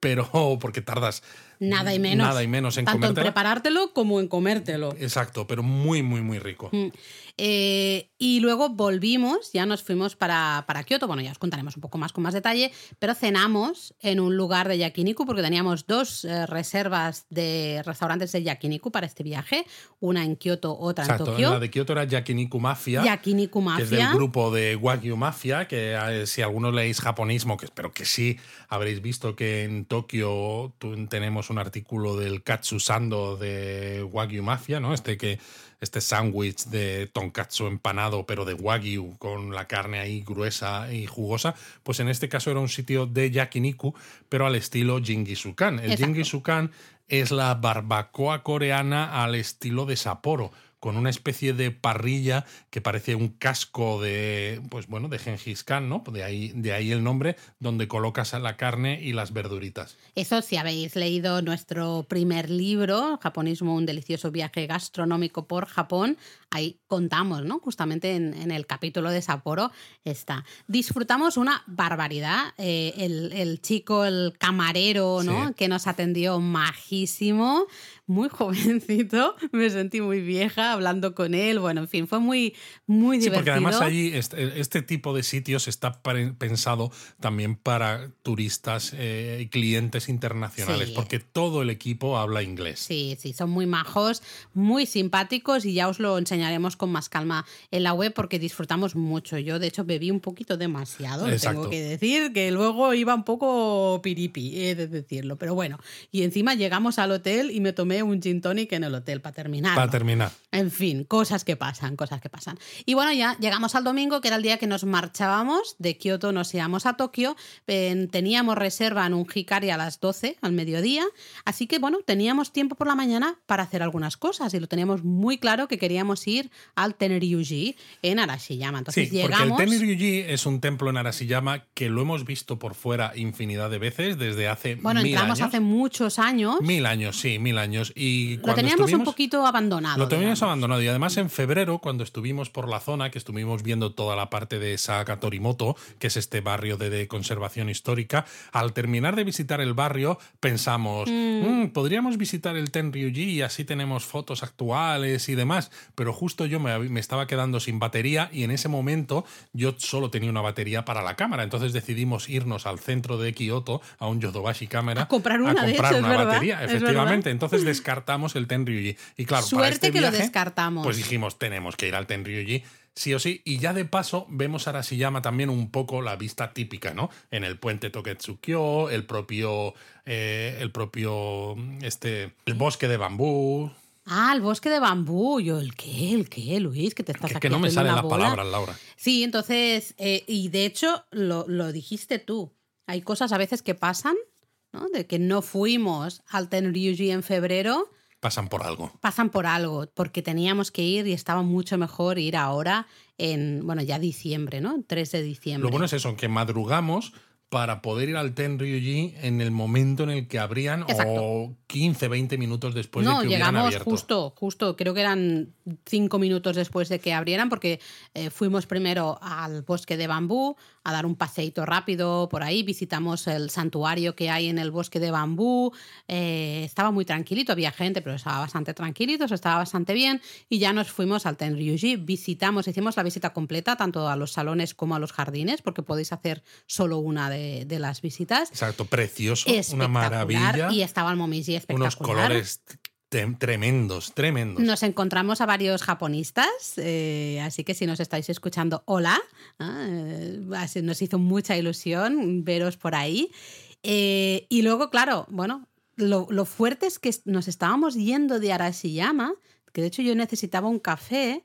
pero <laughs> porque tardas nada y menos, nada y menos en tanto en preparártelo como en comértelo. Exacto, pero muy, muy, muy rico. Mm. Eh, y luego volvimos, ya nos fuimos para, para Kioto, bueno, ya os contaremos un poco más con más detalle, pero cenamos en un lugar de yakiniku porque teníamos dos eh, reservas de restaurantes de yakiniku para este viaje, una en Kioto, otra en Tokio. La de Kioto era Yakiniku Mafia. Yakiniku Mafia. Que es del grupo de Wagyu Mafia, que eh, si algunos leéis japonismo, que espero que sí, habréis visto que en Tokio tenemos un artículo del Katsusando de Wagyu Mafia, ¿no? Este que este sándwich de tonkatsu empanado, pero de wagyu, con la carne ahí gruesa y jugosa, pues en este caso era un sitio de yakiniku, pero al estilo Jingisukan. El Jingisukan es la barbacoa coreana al estilo de Sapporo con una especie de parrilla que parece un casco de, pues bueno, de Gengis Khan, ¿no? De ahí, de ahí el nombre, donde colocas la carne y las verduritas. Eso, si habéis leído nuestro primer libro, Japonismo, un delicioso viaje gastronómico por Japón, ahí contamos, ¿no? Justamente en, el capítulo de Sapporo está. Disfrutamos una barbaridad. Eh, el, chico, el camarero, ¿no? Que nos atendió majísimo muy <laughs> jovencito, me sentí muy vieja hablando con él, bueno, en fin, fue muy, muy divertido. Sí, porque además allí este, este, tipo de sitios está pensado también para turistas eh, y clientes internacionales, porque todo el equipo habla inglés. Sí, sí, son muy majos, muy simpáticos y ya os lo enseñaremos con más calma en la web porque disfrutamos mucho. Yo, de hecho, bebí un poquito demasiado, tengo que decir, que luego iba un poco piripi, he de decirlo, pero bueno, y encima llegamos al hotel y me tomé tomé un gin tonic en el hotel para terminar. Para terminar. En fin, cosas que pasan, cosas que pasan. Y bueno, ya llegamos al domingo, que era el día que nos marchábamos. De Kioto nos íbamos a Tokio. Eh, teníamos reserva en un Hikari a las 12, al mediodía. Así que bueno, teníamos tiempo por la mañana para hacer algunas cosas. Y lo teníamos muy claro que queríamos ir al Tenryuji en Arashiyama. Entonces sí, llegamos. Porque el Tenryuji es un templo en Arashiyama que lo hemos visto por fuera infinidad de veces desde hace Bueno, mil entramos años. hace muchos años. Mil años, sí, mil años. Y Lo teníamos un poquito abandonado. Lo teníamos digamos. abandonado. Y además en febrero, cuando estuvimos por la zona, que estuvimos viendo toda la parte de Saga Torimoto, que es este barrio de, de conservación histórica, al terminar de visitar el barrio, pensamos, "Mm, podríamos visitar el Tenryuji y así tenemos fotos actuales y demás. Pero justo yo me, estaba quedando sin batería y en ese momento yo solo tenía una batería para la cámara. Entonces decidimos irnos al centro de Kioto, a un Yodobashi cámara, A comprar una de comprar hecho, una batería, verdad. efectivamente. Entonces descartamos el Tenryuji. Y claro, para Suerte este que lo descartamos. Pues dijimos, tenemos que ir al Tenryuji sí o sí. Y ya de paso vemos Arashiyama también un poco la vista típica, ¿no? En el puente Toketsukyo, el propio, eh, el propio, este, el bosque de bambú. Ah, el bosque de bambú. Yo, ¿el qué? ¿El qué, Luis? Que te estás Que, que no me salen las palabras, Laura. Sí, entonces, eh, y de hecho lo, lo dijiste tú. Hay cosas a veces que pasan, ¿no? De que no fuimos al Tenryuji en febrero, Pasan por algo. pasan por algo, porque teníamos que ir y estaba mucho mejor ir ahora en, bueno, ya diciembre, ¿no? 3 de diciembre. Lo bueno es eso, que madrugamos para poder ir al Tenryuji en el momento en el que abrían Exacto. o 15, 20 minutos después no, de que hubieran llegamos abierto. justo, justo, creo que eran cinco minutos después de que abrieran, porque eh, fuimos primero al bosque de bambú a dar un paseíto rápido por ahí, visitamos el santuario que hay en el bosque de bambú, eh, estaba muy tranquilito, había gente, pero estaba bastante tranquilito, estaba bastante bien, y ya nos fuimos al Tenryuji, visitamos, hicimos la visita completa, tanto a los salones como a los jardines, porque podéis hacer solo una de, de las visitas. Exacto, precioso, una maravilla. Y estaba el Momiji espectacular. unos colores tremendos, tremendos. Nos encontramos a varios japonistas, eh, así que si nos estáis escuchando, hola. Ah, eh, nos hizo mucha ilusión veros por ahí. Eh, y luego, claro, bueno, lo, lo fuerte es que nos estábamos yendo de Arashiyama, que de hecho yo necesitaba un café.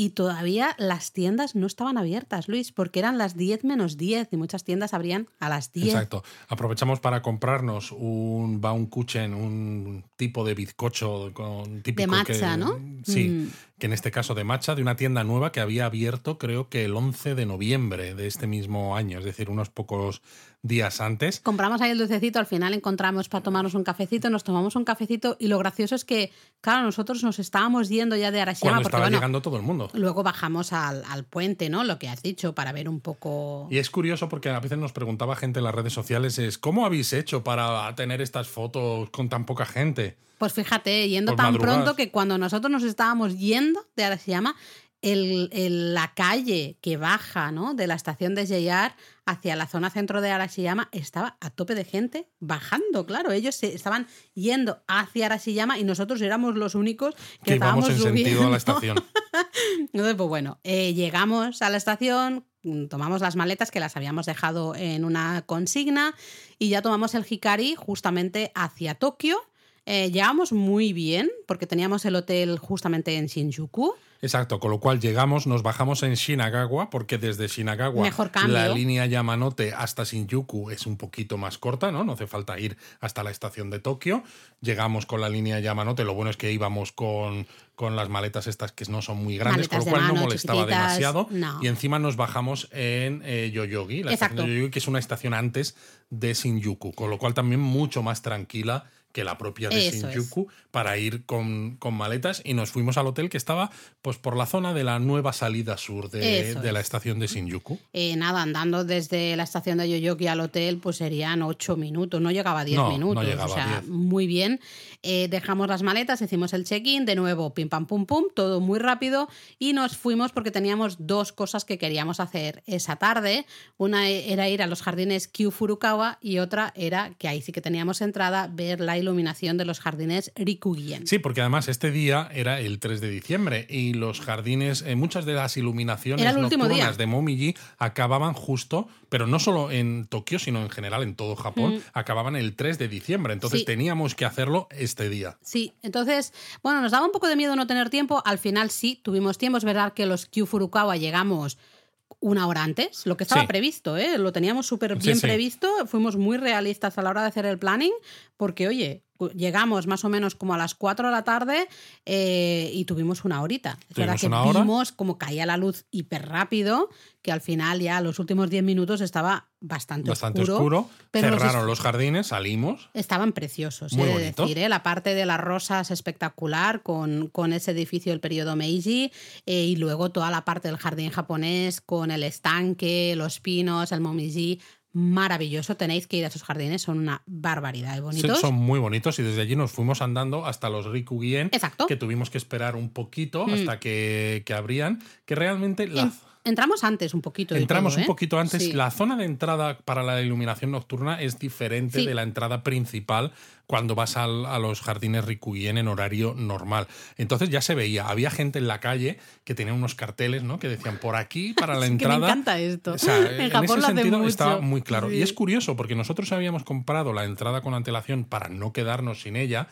Y todavía las tiendas no estaban abiertas, Luis, porque eran las 10 menos 10 y muchas tiendas abrían a las 10. Exacto. Aprovechamos para comprarnos un Baumkuchen, un tipo de bizcocho con típico De matcha, que- ¿no? Sí, Mm. Que en este caso de matcha, de una tienda nueva que había abierto creo que el 11 de noviembre de este mismo año, es decir, unos pocos días antes. Compramos ahí el dulcecito, al final encontramos para tomarnos un cafecito, nos tomamos un cafecito y lo gracioso es que, claro, nosotros nos estábamos yendo ya de Arashiyama Cuando porque estaba bueno, llegando todo el mundo. luego bajamos al, al puente, ¿no? Lo que has dicho, para ver un poco... Y es curioso porque a veces nos preguntaba gente en las redes sociales es ¿cómo habéis hecho para tener estas fotos con tan poca gente? Pues fíjate, yendo Por tan madrugadas. pronto que cuando nosotros nos estábamos yendo de Arashiyama, el, el- la calle que baja ¿no? de la estación de JR hacia la zona centro de Arashiyama estaba a tope de gente bajando, claro. Ellos se estaban yendo hacia Arashiyama y nosotros éramos los únicos que, estábamos en sentido a subiendo. la <laughs> estación. Entonces, pues bueno, eh, llegamos a la estación, mm, tomamos las maletas que las habíamos dejado en una consigna y ya tomamos el Hikari justamente hacia Tokio. Eh, llegamos muy bien porque teníamos el hotel justamente en Shinjuku. Exacto, con lo cual llegamos, nos bajamos en Shinagawa, porque desde Shinagawa la línea Yamanote hasta Shinjuku es un poquito más corta, ¿no? No hace falta ir hasta la estación de Tokio. Llegamos con la línea Yamanote, lo bueno es que íbamos con, con las maletas estas que no son muy grandes, Maletas con lo cual no molestaba demasiado. no. Y encima nos bajamos en eh, Yoyogi, la Exacto. estación de Yoyogi, que es una estación antes de Shinjuku, con lo cual también mucho más tranquila que la propia de Eso es. Shinjuku para ir con, con maletas y nos fuimos al hotel que estaba pues por la zona de la nueva salida sur de, de la es. estación de Shinjuku. Eh, nada, andando desde la estación de Yoyogi al hotel, pues serían ocho minutos, no llegaba a diez No, no minutos. llegaba o a sea, 10. muy bien. Eh, dejamos las maletas, hicimos el check-in, de nuevo, pim pam pum pum, todo muy rápido. Y nos fuimos porque teníamos dos cosas que queríamos hacer esa tarde. Una era ir a los jardines Q Furukawa y otra era, que ahí sí que teníamos entrada, ver la iluminación de los jardines Rikugien. Sí, porque además este día era el 3 de diciembre y los jardines, eh, muchas de las iluminaciones Era el último nocturnas día. de Momiji acababan justo, pero no solo en Tokio, sino en general en todo Japón, acababan el 3 de diciembre. Entonces Mm. Sí. teníamos que hacerlo este día. Sí, entonces, bueno, nos daba un poco de miedo no tener tiempo. Al final sí, tuvimos tiempo. Es verdad que los Q Furukawa llegamos una hora antes, lo que estaba Sí. previsto, ¿eh? lo teníamos súper Sí, bien sí. previsto. Fuimos muy realistas a la hora de hacer el planning, porque, oye, llegamos más o menos como a las 4 de la tarde eh, y tuvimos una horita. Es verdad que vimos como caía la luz hiper rápido, que al final ya los últimos 10 minutos estaba bastante, Bastante oscuro. pero Cerraron los jardines, salimos. Estaban preciosos, Muy he de decir. ¿eh? La parte de las rosas espectacular con, con ese edificio del periodo Meiji eh, y luego toda la parte del jardín japonés con el estanque, los pinos, el momiji. Maravilloso, tenéis que ir a esos jardines, son una barbaridad de Sí, bonitos. Son muy bonitos y desde allí nos fuimos andando hasta los Rikugien, Exacto. Mm. que tuvimos que esperar un poquito hasta que, que abrían, que realmente la, En- entramos antes un poquito. Entramos un ¿eh? poquito antes. Sí. La zona de entrada para la iluminación nocturna es diferente Sí. de la entrada principal cuando vas al- a los jardines Rikuyen en horario normal. Entonces ya se veía, había gente en la calle que tenía unos carteles, ¿no? Que decían por aquí <laughs> para la Es que entrada. me encanta esto. O sea, <laughs> en en Japón ese sentido estaba muy claro. Sí. Y es curioso porque nosotros habíamos comprado la entrada con antelación para no quedarnos sin ella.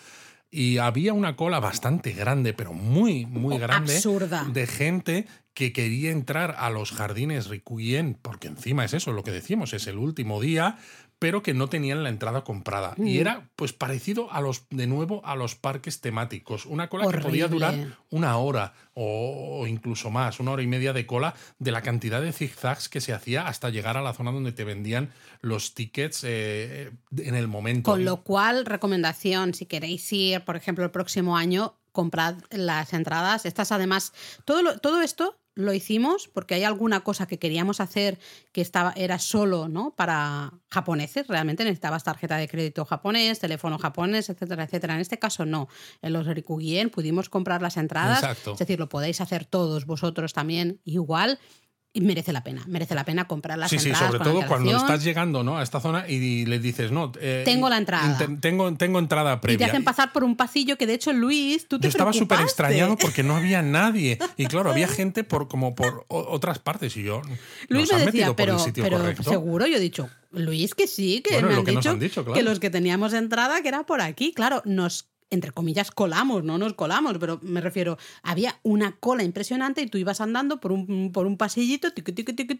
Y había una cola bastante grande, pero muy, muy Oh, grande, absurda. de gente que quería entrar a los jardines Rikuyen, porque encima es eso, lo que decimos, es el último día, pero que no tenían la entrada comprada. Mm. Y era pues parecido a los, de nuevo, a los parques temáticos. Una cola que podía durar una hora o, o incluso más, una hora y media de cola, de la cantidad de zigzags que se hacía hasta llegar a la zona donde te vendían los tickets eh, en el momento. Con lo cual, recomendación, si queréis ir, por ejemplo, el próximo año, comprad las entradas. Estas además, todo, lo- todo esto lo hicimos porque hay alguna cosa que queríamos hacer que estaba, era solo ¿no? para japoneses, realmente necesitabas tarjeta de crédito japonés, teléfono japonés, etcétera, etcétera. En este caso no. En los Rikugien pudimos comprar las entradas, Exacto. es decir, lo podéis hacer todos vosotros también igual. Y merece la pena, merece la pena comprar las Sí, sí, entradas. sobre con todo cuando estás llegando ¿no? a esta zona y le dices, no, eh, Tengo la entrada. Tengo, tengo entrada Y te previa. hacen pasar por un pasillo que de hecho Luis, tú te Yo estaba súper extrañado porque no había nadie. Y claro, había <laughs> gente por como por otras partes. Y yo. Luis ¿nos han me metido decía, por pero, el sitio pero correcto? seguro, yo he dicho, Luis que sí, que Bueno, me han, que dicho han dicho, claro. que los que teníamos entrada que era por aquí. Claro, nos entre comillas colamos, no nos colamos, pero me refiero, había una cola impresionante y tú ibas andando por un, por un pasillito tiqui, tiqui, tiqui,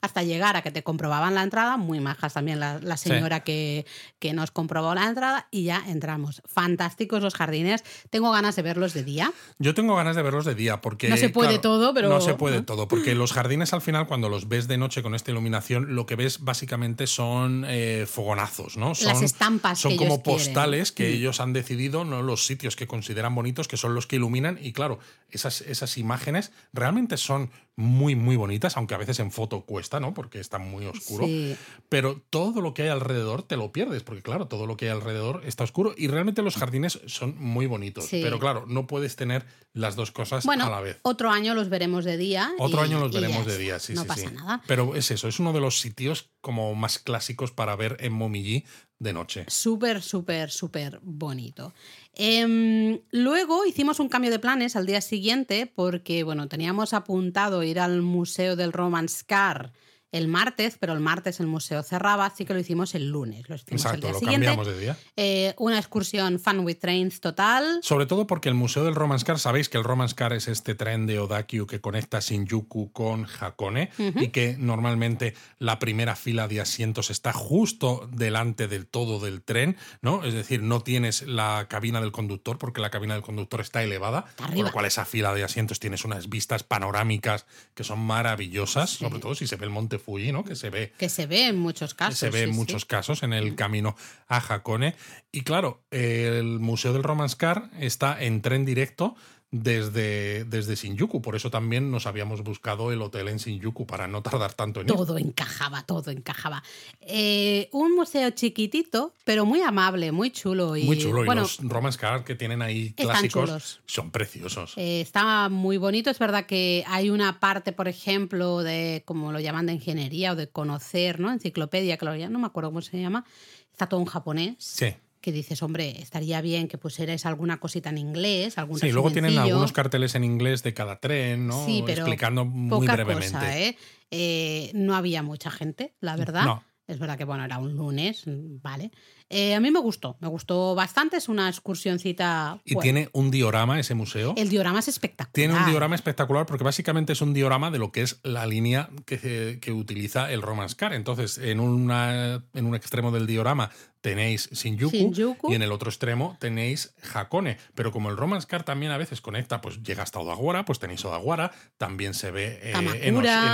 hasta llegar a que te comprobaban la entrada, muy majas también la, la Sí. señora que, que nos comprobó la entrada y ya entramos. Fantásticos los jardines, tengo ganas de verlos de día. Yo tengo ganas de verlos de día porque. No se puede todo, pero- No se puede ¿no? todo, porque los jardines al final, cuando los ves de noche con esta iluminación, lo que ves básicamente son eh, fogonazos, ¿no? Son, Las estampas Son que como ellos quieren. postales que Mm. ellos han decidido, ¿no? Los sitios que consideran bonitos, que son los que iluminan. Y claro, esas, esas imágenes realmente son muy, muy bonitas, aunque a veces en foto cuesta, ¿no? Porque está muy oscuro. Sí. Pero todo lo que hay alrededor te lo pierdes, porque claro, todo lo que hay alrededor está oscuro y realmente los jardines son muy bonitos. Sí. Pero claro, no puedes tener las dos cosas Bueno, a la vez. otro año los veremos de día. Otro y- año los veremos de día, sí, no sí, pasa sí. nada. Pero es eso, es uno de los sitios como más clásicos para ver en Momiji de noche. Súper, súper, súper bonito. Em, luego hicimos un cambio de planes al día siguiente porque, bueno, teníamos apuntado ir al Museo del Romance Car el martes, pero el martes el museo cerraba, así que lo hicimos el lunes. Lo hicimos el Exacto, día lo siguiente. cambiamos de día. Eh, una excursión Fun with Trains total. Sobre todo porque el Museo del Romance Car, sabéis que el Romance Car es este tren de Odakyu que conecta Shinjuku con Hakone y que normalmente la primera fila de asientos está justo delante del todo del tren, ¿no? Es decir, no tienes la cabina del conductor porque la cabina del conductor está elevada, con lo cual esa fila de asientos tienes unas vistas panorámicas que son maravillosas, sobre todo si se ve el Monte Fuji, ¿no? Que se ve Que se ve en muchos casos. se ve en sí. muchos casos en el camino a Hakone. Y claro, el Museo del Romance Car está en tren directo desde, desde Shinjuku. Por eso también nos habíamos buscado el hotel en Shinjuku para no tardar tanto en ir. Todo encajaba, todo encajaba. Eh, un museo chiquitito, pero muy amable, muy chulo. Y, Muy chulo. Bueno, y los Romance Car que tienen ahí clásicos son preciosos. Eh, está muy bonito. Es verdad que hay una parte, por ejemplo, de, como lo llaman, de ingeniería o de conocer, ¿no? Enciclopedia, que lo llaman, no me acuerdo cómo se llama. Está todo en japonés. Sí. Que dices, hombre, estaría bien que pusierais alguna cosita en inglés, algún Sí, luego tienen algunos carteles en inglés de cada tren, ¿no? Sí, pero Explicando muy poca brevemente. cosa, ¿eh? Eh, No había mucha gente, la verdad. No. Es verdad que, bueno, era un lunes, vale. Eh, a mí me gustó, me gustó bastante, es una excursioncita... Y bueno, tiene un diorama ese museo. El diorama es espectacular. Tiene un diorama espectacular porque básicamente es un diorama de lo que es la línea que, que utiliza el Romance Car. Entonces, en, una, en un extremo del diorama tenéis Shinjuku, Shinjuku. y en el otro extremo tenéis Hakone. Pero como el Romance Car también a veces conecta, pues llega hasta Odawara, pues tenéis Odawara, también se ve eh, Kamakura, Enosh-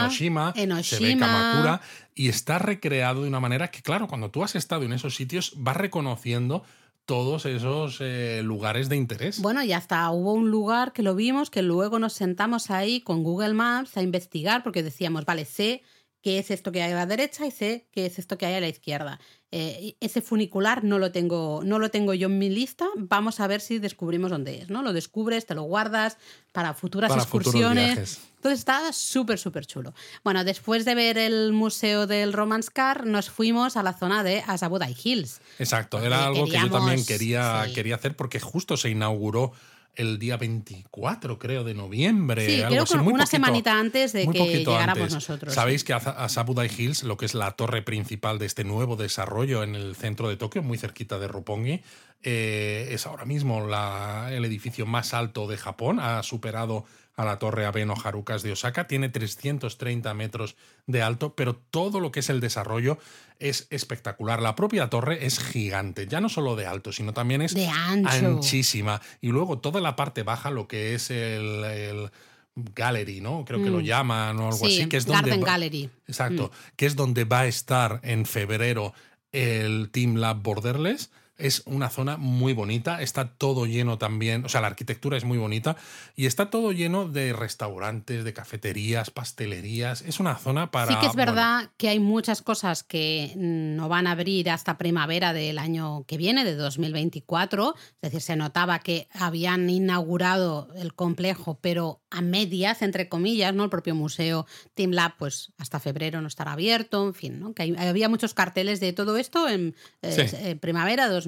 Enoshima, se ve. Kamakura y está recreado de una manera que, claro, cuando tú has estado en esos sitios vas reconociendo todos esos eh, lugares de interés. Bueno, y hasta hubo un lugar que lo vimos, que luego nos sentamos ahí con Google Maps a investigar, porque decíamos, vale, sé qué es esto que hay a la derecha y sé qué es esto que hay a la izquierda. Eh, ese funicular no lo, tengo, no lo tengo yo en mi lista. Vamos a ver si descubrimos dónde es, ¿no? Lo descubres, te lo guardas para futuras Para excursiones. Entonces está súper, súper chulo. Bueno, después de ver el museo del Romance Car, nos fuimos a la zona de Asabudai Hills. Exacto, era algo que yo también quería, sí. quería hacer porque justo se inauguró el día 24, creo, de noviembre. Sí, algo creo así, que muy una poquito- semanita antes de que llegáramos antes. nosotros. Sabéis que a a Sabudai Hills, lo que es la torre principal de este nuevo desarrollo en el centro de Tokio, muy cerquita de Roppongi, eh, es ahora mismo la- el edificio más alto de Japón. Ha superado a la torre Abeno Harukas de Osaka. Tiene 330 metros de alto, pero todo lo que es el desarrollo es espectacular. La propia torre es gigante, ya no solo de alto, sino también es De anchísima. Y luego toda la parte baja, lo que es el, el gallery, ¿no? Creo que lo Mm. llaman o algo sí, así, que es donde Garden va- Gallery. Mm. Exacto, que es donde va a estar en febrero el Team Lab Borderless. Es una zona muy bonita, está todo lleno también, o sea, la arquitectura es muy bonita y está todo lleno de restaurantes, de cafeterías, pastelerías. Es una zona para... sí que es bueno, verdad que hay muchas cosas que no van a abrir hasta primavera del año que viene, de 2024. Es decir, se notaba que habían inaugurado el complejo, pero a medias, entre comillas, ¿no? El propio museo Team Lab, pues hasta febrero no estará abierto, en fin, ¿no? Que hay- había muchos carteles de todo esto en eh, Sí. eh, primavera de 2024.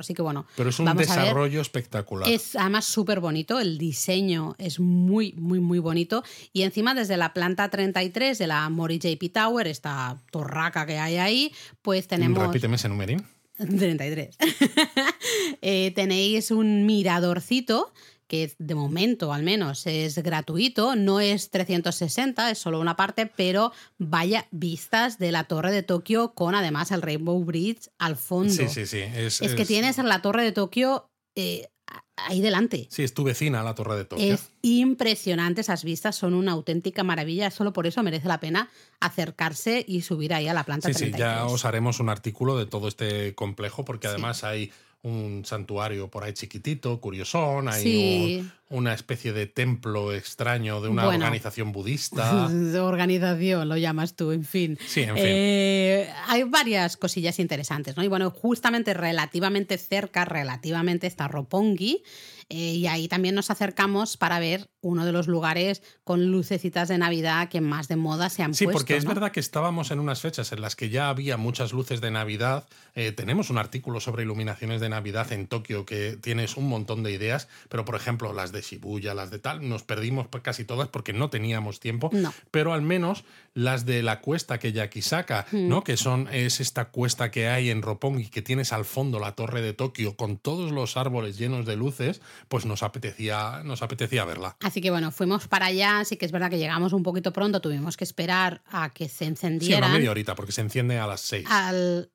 Así que bueno, pero es un vamos desarrollo espectacular. Es además súper bonito, el diseño es muy, muy, muy bonito. Y encima desde la planta 33 de la Mori JP Tower, esta torraca que hay ahí, pues tenemos... Repíteme ese numerín. 33. <laughs> Eh, tenéis un miradorcito que de momento al menos es gratuito, no es 360, es solo una parte, pero vaya vistas de la torre de Tokio con además el Rainbow Bridge al fondo. Sí, sí, sí. Es, Es que es- tienes la torre de Tokio eh, ahí delante. Sí, es tu vecina, la Torre de Tokio. Es impresionante, esas vistas son una auténtica maravilla, solo por eso merece la pena acercarse y subir ahí a la planta Sí, sí, 33. ya os haremos un artículo de todo este complejo, porque Sí. además hay un santuario por ahí chiquitito, curiosón, hay Sí. un- una especie de templo extraño de una Bueno. organización budista. <laughs> De organización, lo llamas tú, en fin. Sí, en fin. Eh, hay varias cosillas interesantes, ¿no? Y bueno, justamente relativamente cerca, relativamente está Roppongi, eh, y ahí también nos acercamos para ver uno de los lugares con lucecitas de Navidad que más de moda se han Sí, puesto. porque es ¿no? verdad que estábamos en unas fechas en las que ya había muchas luces de Navidad. Eh, tenemos un artículo sobre iluminaciones de Navidad en Tokio que tienes un montón de ideas, pero por ejemplo las de Shibuya, las de tal, nos perdimos casi todas porque no teníamos tiempo. No. Pero al menos las de la cuesta que Yakisaka, Mm. ¿no? Que son, es esta cuesta que hay en Roppongi, que tienes al fondo la torre de Tokio con todos los árboles llenos de luces, pues nos apetecía, nos apetecía verla. Así que bueno, fuimos para allá, sí que es verdad que llegamos un poquito pronto, tuvimos que esperar a que se Sí, una media horita, porque se enciende a las seis. al,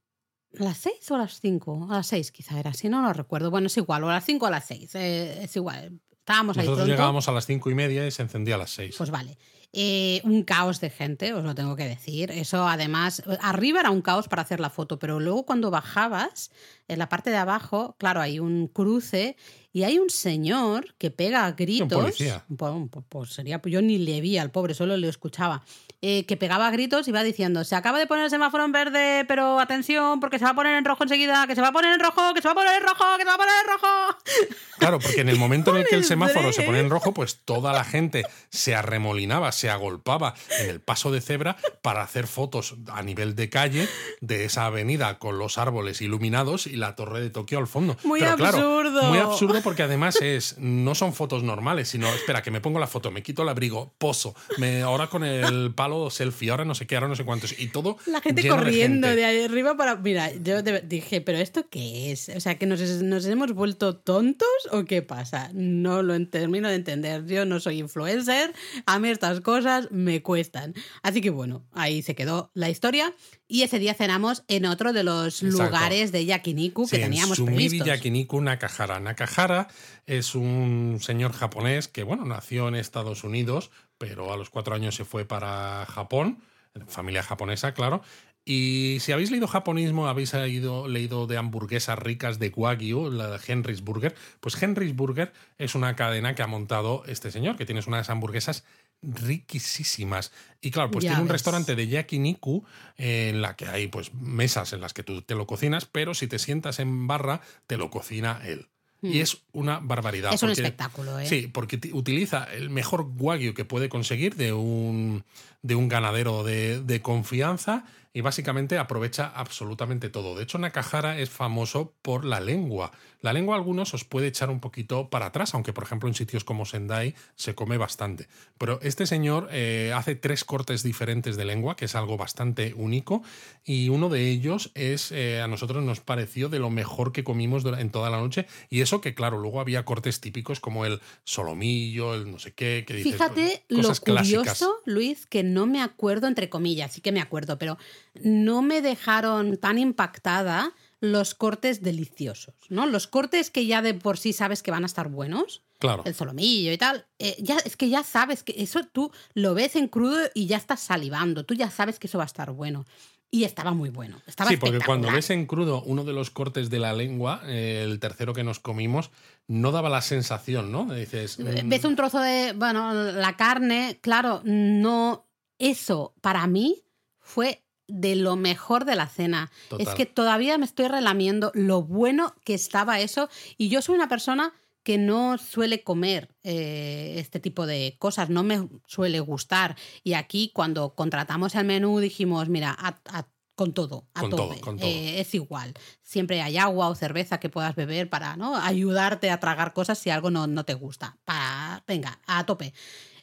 ¿A las 6 o a las 5? A las 6 quizá era, si no lo recuerdo. Bueno, es igual, o a las 5 o a las 6. es igual. Estábamos ahí Nosotros pronto. llegábamos a las cinco y media y se encendía a las seis. Pues vale. Eh, un caos de gente, os lo tengo que decir. Eso además, arriba era un caos para hacer la foto, pero luego cuando bajabas, en la parte de abajo, claro, hay un cruce y hay un señor que pega gritos. policía. Bueno, pues, pues sería, yo ni le vi al pobre, solo le escuchaba. eh, que pegaba gritos y va diciendo: Se acaba de poner el semáforo en verde, pero atención, porque se va a poner en rojo enseguida, que se va a poner en rojo, que se va a poner en rojo, que se va a poner en rojo. <laughs> Claro, porque en el momento en el que el semáforo se pone en rojo, pues toda la gente se arremolinaba, se agolpaba en el paso de cebra para hacer fotos a nivel de calle de esa avenida con los árboles iluminados y la torre de Tokio al fondo. Muy Pero claro, absurdo. muy absurdo porque además es no son fotos normales, sino espera que me pongo la foto, me quito el abrigo, poso, me ahora con el palo selfie, ahora no sé qué, ahora no sé cuántos y todo La gente corriendo de, gente. ahí arriba para. Mira, yo de- dije, ¿pero esto qué es? O sea, ¿que nos, nos hemos vuelto tontos o qué pasa? No lo termino de entender. Yo no soy influencer, a mí estas cosas me cuestan. Así que bueno, ahí se quedó la historia. Y ese día cenamos en otro de los Exacto. lugares de Yakiniku que Sí, en teníamos Sumibi previstos. Yakiniku Nakahara. Nakahara es un señor japonés que, bueno, nació en Estados Unidos, pero a los cuatro años se fue para Japón, familia japonesa, claro. Y si habéis leído japonismo, habéis leído, leído de hamburguesas ricas de Wagyu, la de Henry's Burger, pues Henry's Burger es una cadena que ha montado este señor, que tiene unas hamburguesas riquísimas. Y claro, pues Ya tiene un restaurante de yakiniku eh, en la que hay pues mesas en las que tú te lo cocinas, pero si te sientas en barra, te lo cocina él. Y es una barbaridad. Es un porque- espectáculo, ¿eh? Sí, porque ti- utiliza el mejor wagyu que puede conseguir de un, de un ganadero de, de confianza y básicamente aprovecha absolutamente todo. De hecho, Nakahara es famoso por la lengua. La lengua a algunos os puede echar un poquito para atrás, aunque por ejemplo en sitios como Sendai se come bastante. Pero este señor eh, hace tres cortes diferentes de lengua, que es algo bastante único, y uno de ellos es, eh, a nosotros nos pareció de lo mejor que comimos en toda la noche, y eso que claro, luego había cortes típicos como el solomillo, el no sé qué, que dices, Fíjate pues, lo clásicas. curioso, Luis, que no me acuerdo, entre comillas, sí que me acuerdo, pero no me dejaron tan impactada los cortes deliciosos, ¿no? Los cortes que ya de por sí sabes que van a estar buenos, Claro. el solomillo y tal, eh, ya, es que ya sabes que eso tú lo ves en crudo y ya estás salivando, tú ya sabes que eso va a estar bueno. Y estaba muy bueno, estaba Sí, porque cuando ves en crudo uno de los cortes de la lengua, eh, el tercero que nos comimos, no daba la sensación, ¿no? Dices, mm, Ves un trozo de, bueno, la carne, claro, no, eso para mí fue de lo mejor de la cena. Total. Es que todavía me estoy relamiendo lo bueno que estaba eso y yo soy una persona que no suele comer eh, este tipo de cosas, no me suele gustar. Y aquí cuando contratamos el menú dijimos, mira, a- a- con todo, a Con todo, tope. con todo. Eh, es igual. Siempre hay agua o cerveza que puedas beber para ¿no? ayudarte a tragar cosas si algo no, no te gusta. Para, venga, a tope.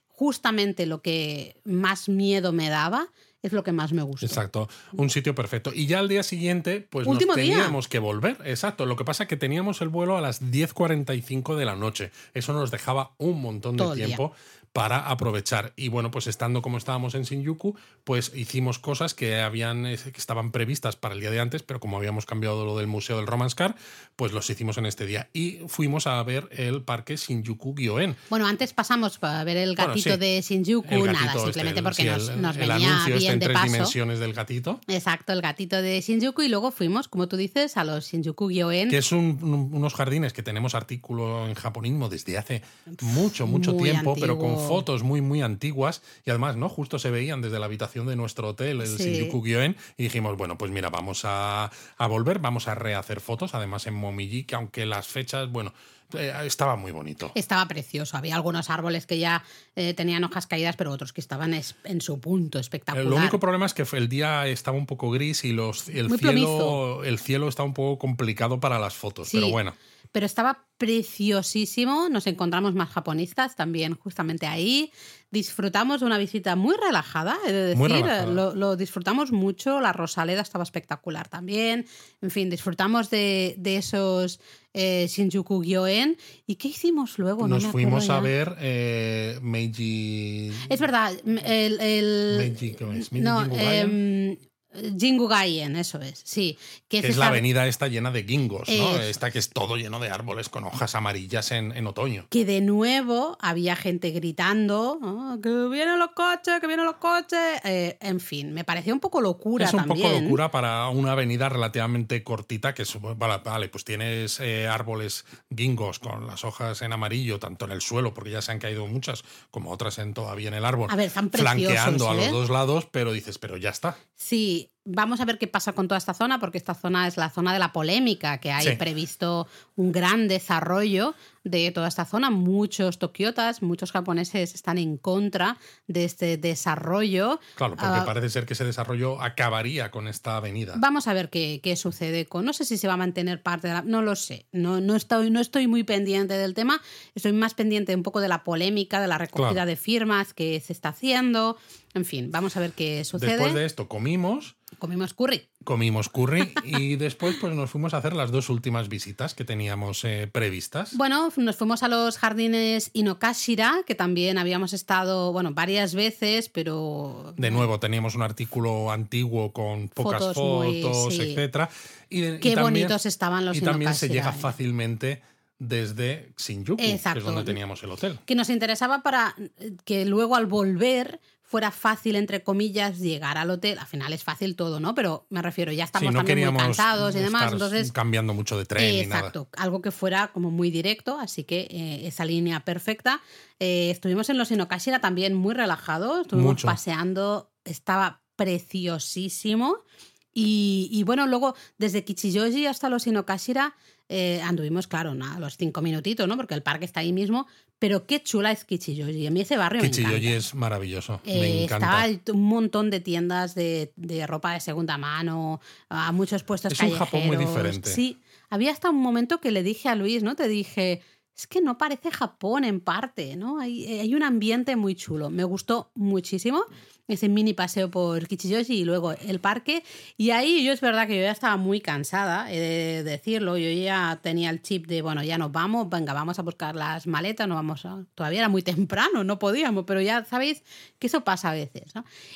Justamente lo que más miedo me daba es lo que más me gustó. Exacto, un sitio perfecto. Y ya al día siguiente, pues Último nos día. teníamos que volver. Exacto, lo que pasa es que teníamos el vuelo a las 10.45 de la noche. Eso nos dejaba un montón de Todo tiempo para aprovechar. Y bueno, pues estando como estábamos en Shinjuku, pues hicimos cosas que habían eh, que estaban previstas para el día de antes, pero como habíamos cambiado lo del Museo del Romance Car, pues los hicimos en este día. Y fuimos a ver el parque Shinjuku Gyoen. Bueno, antes pasamos para ver el Bueno, gatito sí. de Shinjuku, El nada, este, simplemente el- porque sí, nos, el- nos el venía anuncio este bien en de tres paso. dimensiones del gatito. Exacto, el gatito de Shinjuku y luego fuimos, como tú dices, a los Shinjuku Gyoen. que es un- un- unos jardines que tenemos artículo en japonismo desde hace mucho, mucho Muy tiempo, pero con antiguo. Fotos muy, muy antiguas y además, ¿no? Justo se veían desde la habitación de nuestro hotel, el Sí. Shinjuku Gyoen, y dijimos, bueno, pues mira, vamos a, a volver, vamos a rehacer fotos, además en Momiji, que aunque las fechas, bueno, eh, estaba muy bonito. Estaba precioso. Había algunos árboles que ya eh, tenían hojas caídas, pero otros que estaban es- en su punto espectacular. El único problema es que el día estaba un poco gris y los, el, Muy cielo, plomizo. el cielo está un poco complicado para las fotos, Sí. pero bueno. Pero estaba preciosísimo. Nos encontramos más japonistas también justamente ahí. Disfrutamos de una visita muy relajada, he de decir. Lo, lo disfrutamos mucho. La Rosaleda estaba espectacular también. En fin, disfrutamos de, de esos eh, Shinjuku Gyoen. ¿Y qué hicimos luego? No Nos fuimos a ver eh, Meiji. Es verdad, el. el- Meiji, ¿cómo es? Meiji no, Jingugayen, eso es, sí. Que, es, esta- la avenida esta llena de gingos, ¿no? Eso. Esta que es todo lleno de árboles con hojas amarillas en, en otoño. Que de nuevo había gente gritando, ¿no? que vienen los coches, que vienen los coches. Eh, en fin, me pareció un poco locura es un también. poco locura para una avenida relativamente cortita que es, vale, vale, pues tienes eh, árboles gingos con las hojas en amarillo, tanto en el suelo, porque ya se han caído muchas, como otras en todavía en el árbol, A ver, están preciosos, flanqueando a los ¿eh? dos lados, pero dices, pero ya está. Sí, vamos a ver qué pasa con toda esta zona, porque esta zona es la zona de la polémica, que hay Sí. previsto un gran desarrollo de toda esta zona. Muchos tokiotas, muchos japoneses están en contra de este desarrollo. Claro, porque Ah, parece ser que ese desarrollo acabaría con esta avenida. Vamos a ver qué, qué sucede con. No sé si se va a mantener parte de la. No lo sé. No, no, estoy, no estoy muy pendiente del tema. Estoy más pendiente un poco de la polémica, de la recogida Claro. de firmas que se está haciendo. En fin, vamos a ver qué sucede. Después de esto comimos, Comimos curry. comimos curry y <laughs> después pues nos fuimos a hacer las dos últimas visitas que teníamos eh, previstas. Bueno, nos fuimos a los jardines Inokashira, que también habíamos estado, bueno, varias veces, pero. De nuevo, teníamos un artículo antiguo con pocas Fotos fotos, muy- sí. etcétera. Y, de- y Qué también- bonitos estaban los Y también se Inokashira, llega fácilmente desde Shinjuku, que es Exacto. donde teníamos el hotel. que nos interesaba para que luego al volver fuera fácil, entre comillas, llegar al hotel. Al final es fácil todo, ¿no? Pero me refiero, ya estamos Sí, no también muy cansados y demás. Entonces, cambiando mucho de tren nada. Exacto, algo que fuera como muy directo, así que eh, esa línea perfecta. Eh, estuvimos en los Inokashira también muy relajados, estuvimos Mucho. paseando, estaba preciosísimo. Y, y bueno, luego desde Kichijoji hasta los Inokashira eh, anduvimos, claro, nada, los cinco minutitos, ¿no? Porque el parque está ahí mismo, pero qué chula es Kichijoji. A mí ese barrio me Kichiyoji encanta. es maravilloso, Eh, me encanta. estaba un montón de tiendas de, de ropa de segunda mano, a muchos puestos Es un callejeros. Japón muy diferente. Sí, había hasta un momento que le dije a Luis, ¿no? Te dije, es que no parece Japón en parte, ¿no? Hay, hay un ambiente muy chulo. Me gustó muchísimo ese mini paseo por Kichijoji y luego el parque. Y ahí yo es verdad que yo ya estaba muy cansada, he de decirlo. Yo ya tenía el chip de, bueno, ya nos vamos, venga, vamos a buscar las maletas, no vamos. Todavía era muy temprano, no podíamos, pero ya sabéis que eso pasa a veces.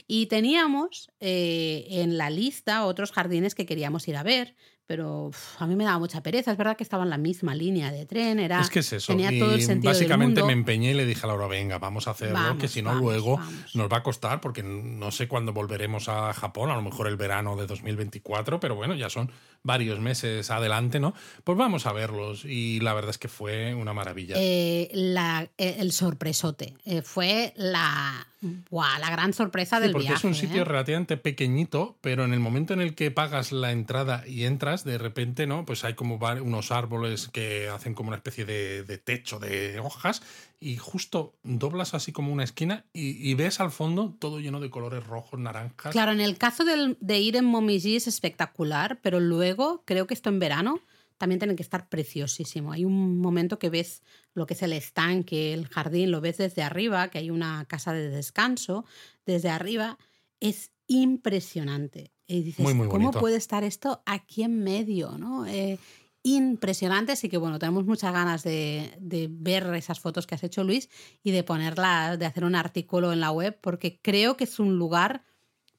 Y teníamos eh, en la lista otros jardines que queríamos ir a ver, pero uf, a mí me daba mucha pereza. Es verdad que estaba en la misma línea de tren, era... Es que es eso. Tenía y todo el sentido básicamente del me empeñé y le dije a Laura, venga, vamos a hacerlo, Vamos, que si no vamos, luego vamos. nos va a costar, porque no sé cuándo volveremos a Japón, a lo mejor el verano de 2024, pero bueno, ya son varios meses adelante, ¿no? Pues vamos a verlos y la verdad es que fue una maravilla. Eh, la- eh, el sorpresote. Eh, fue la, buah, la gran sorpresa Sí, del porque viaje. es un sitio ¿eh? relativamente pequeñito, pero en el momento en el que pagas la entrada y entras, de repente, ¿no? Pues hay como unos árboles que hacen como una especie de, de techo de hojas y justo doblas así como una esquina y, y ves al fondo todo lleno de colores rojos, naranjas. Claro, en el caso del- de ir en Momiji es espectacular, pero luego creo que esto en verano también tiene que estar preciosísimo. Hay un momento que ves lo que es el estanque, el jardín, lo ves desde arriba, que hay una casa de descanso desde arriba. Es impresionante. Y dices, Muy, muy ¿cómo puede estar esto aquí en medio? ¿no? Eh, impresionante, así que bueno, tenemos muchas ganas de, de ver esas fotos que has hecho Luis y de ponerlas, de hacer un artículo en la web, porque creo que es un lugar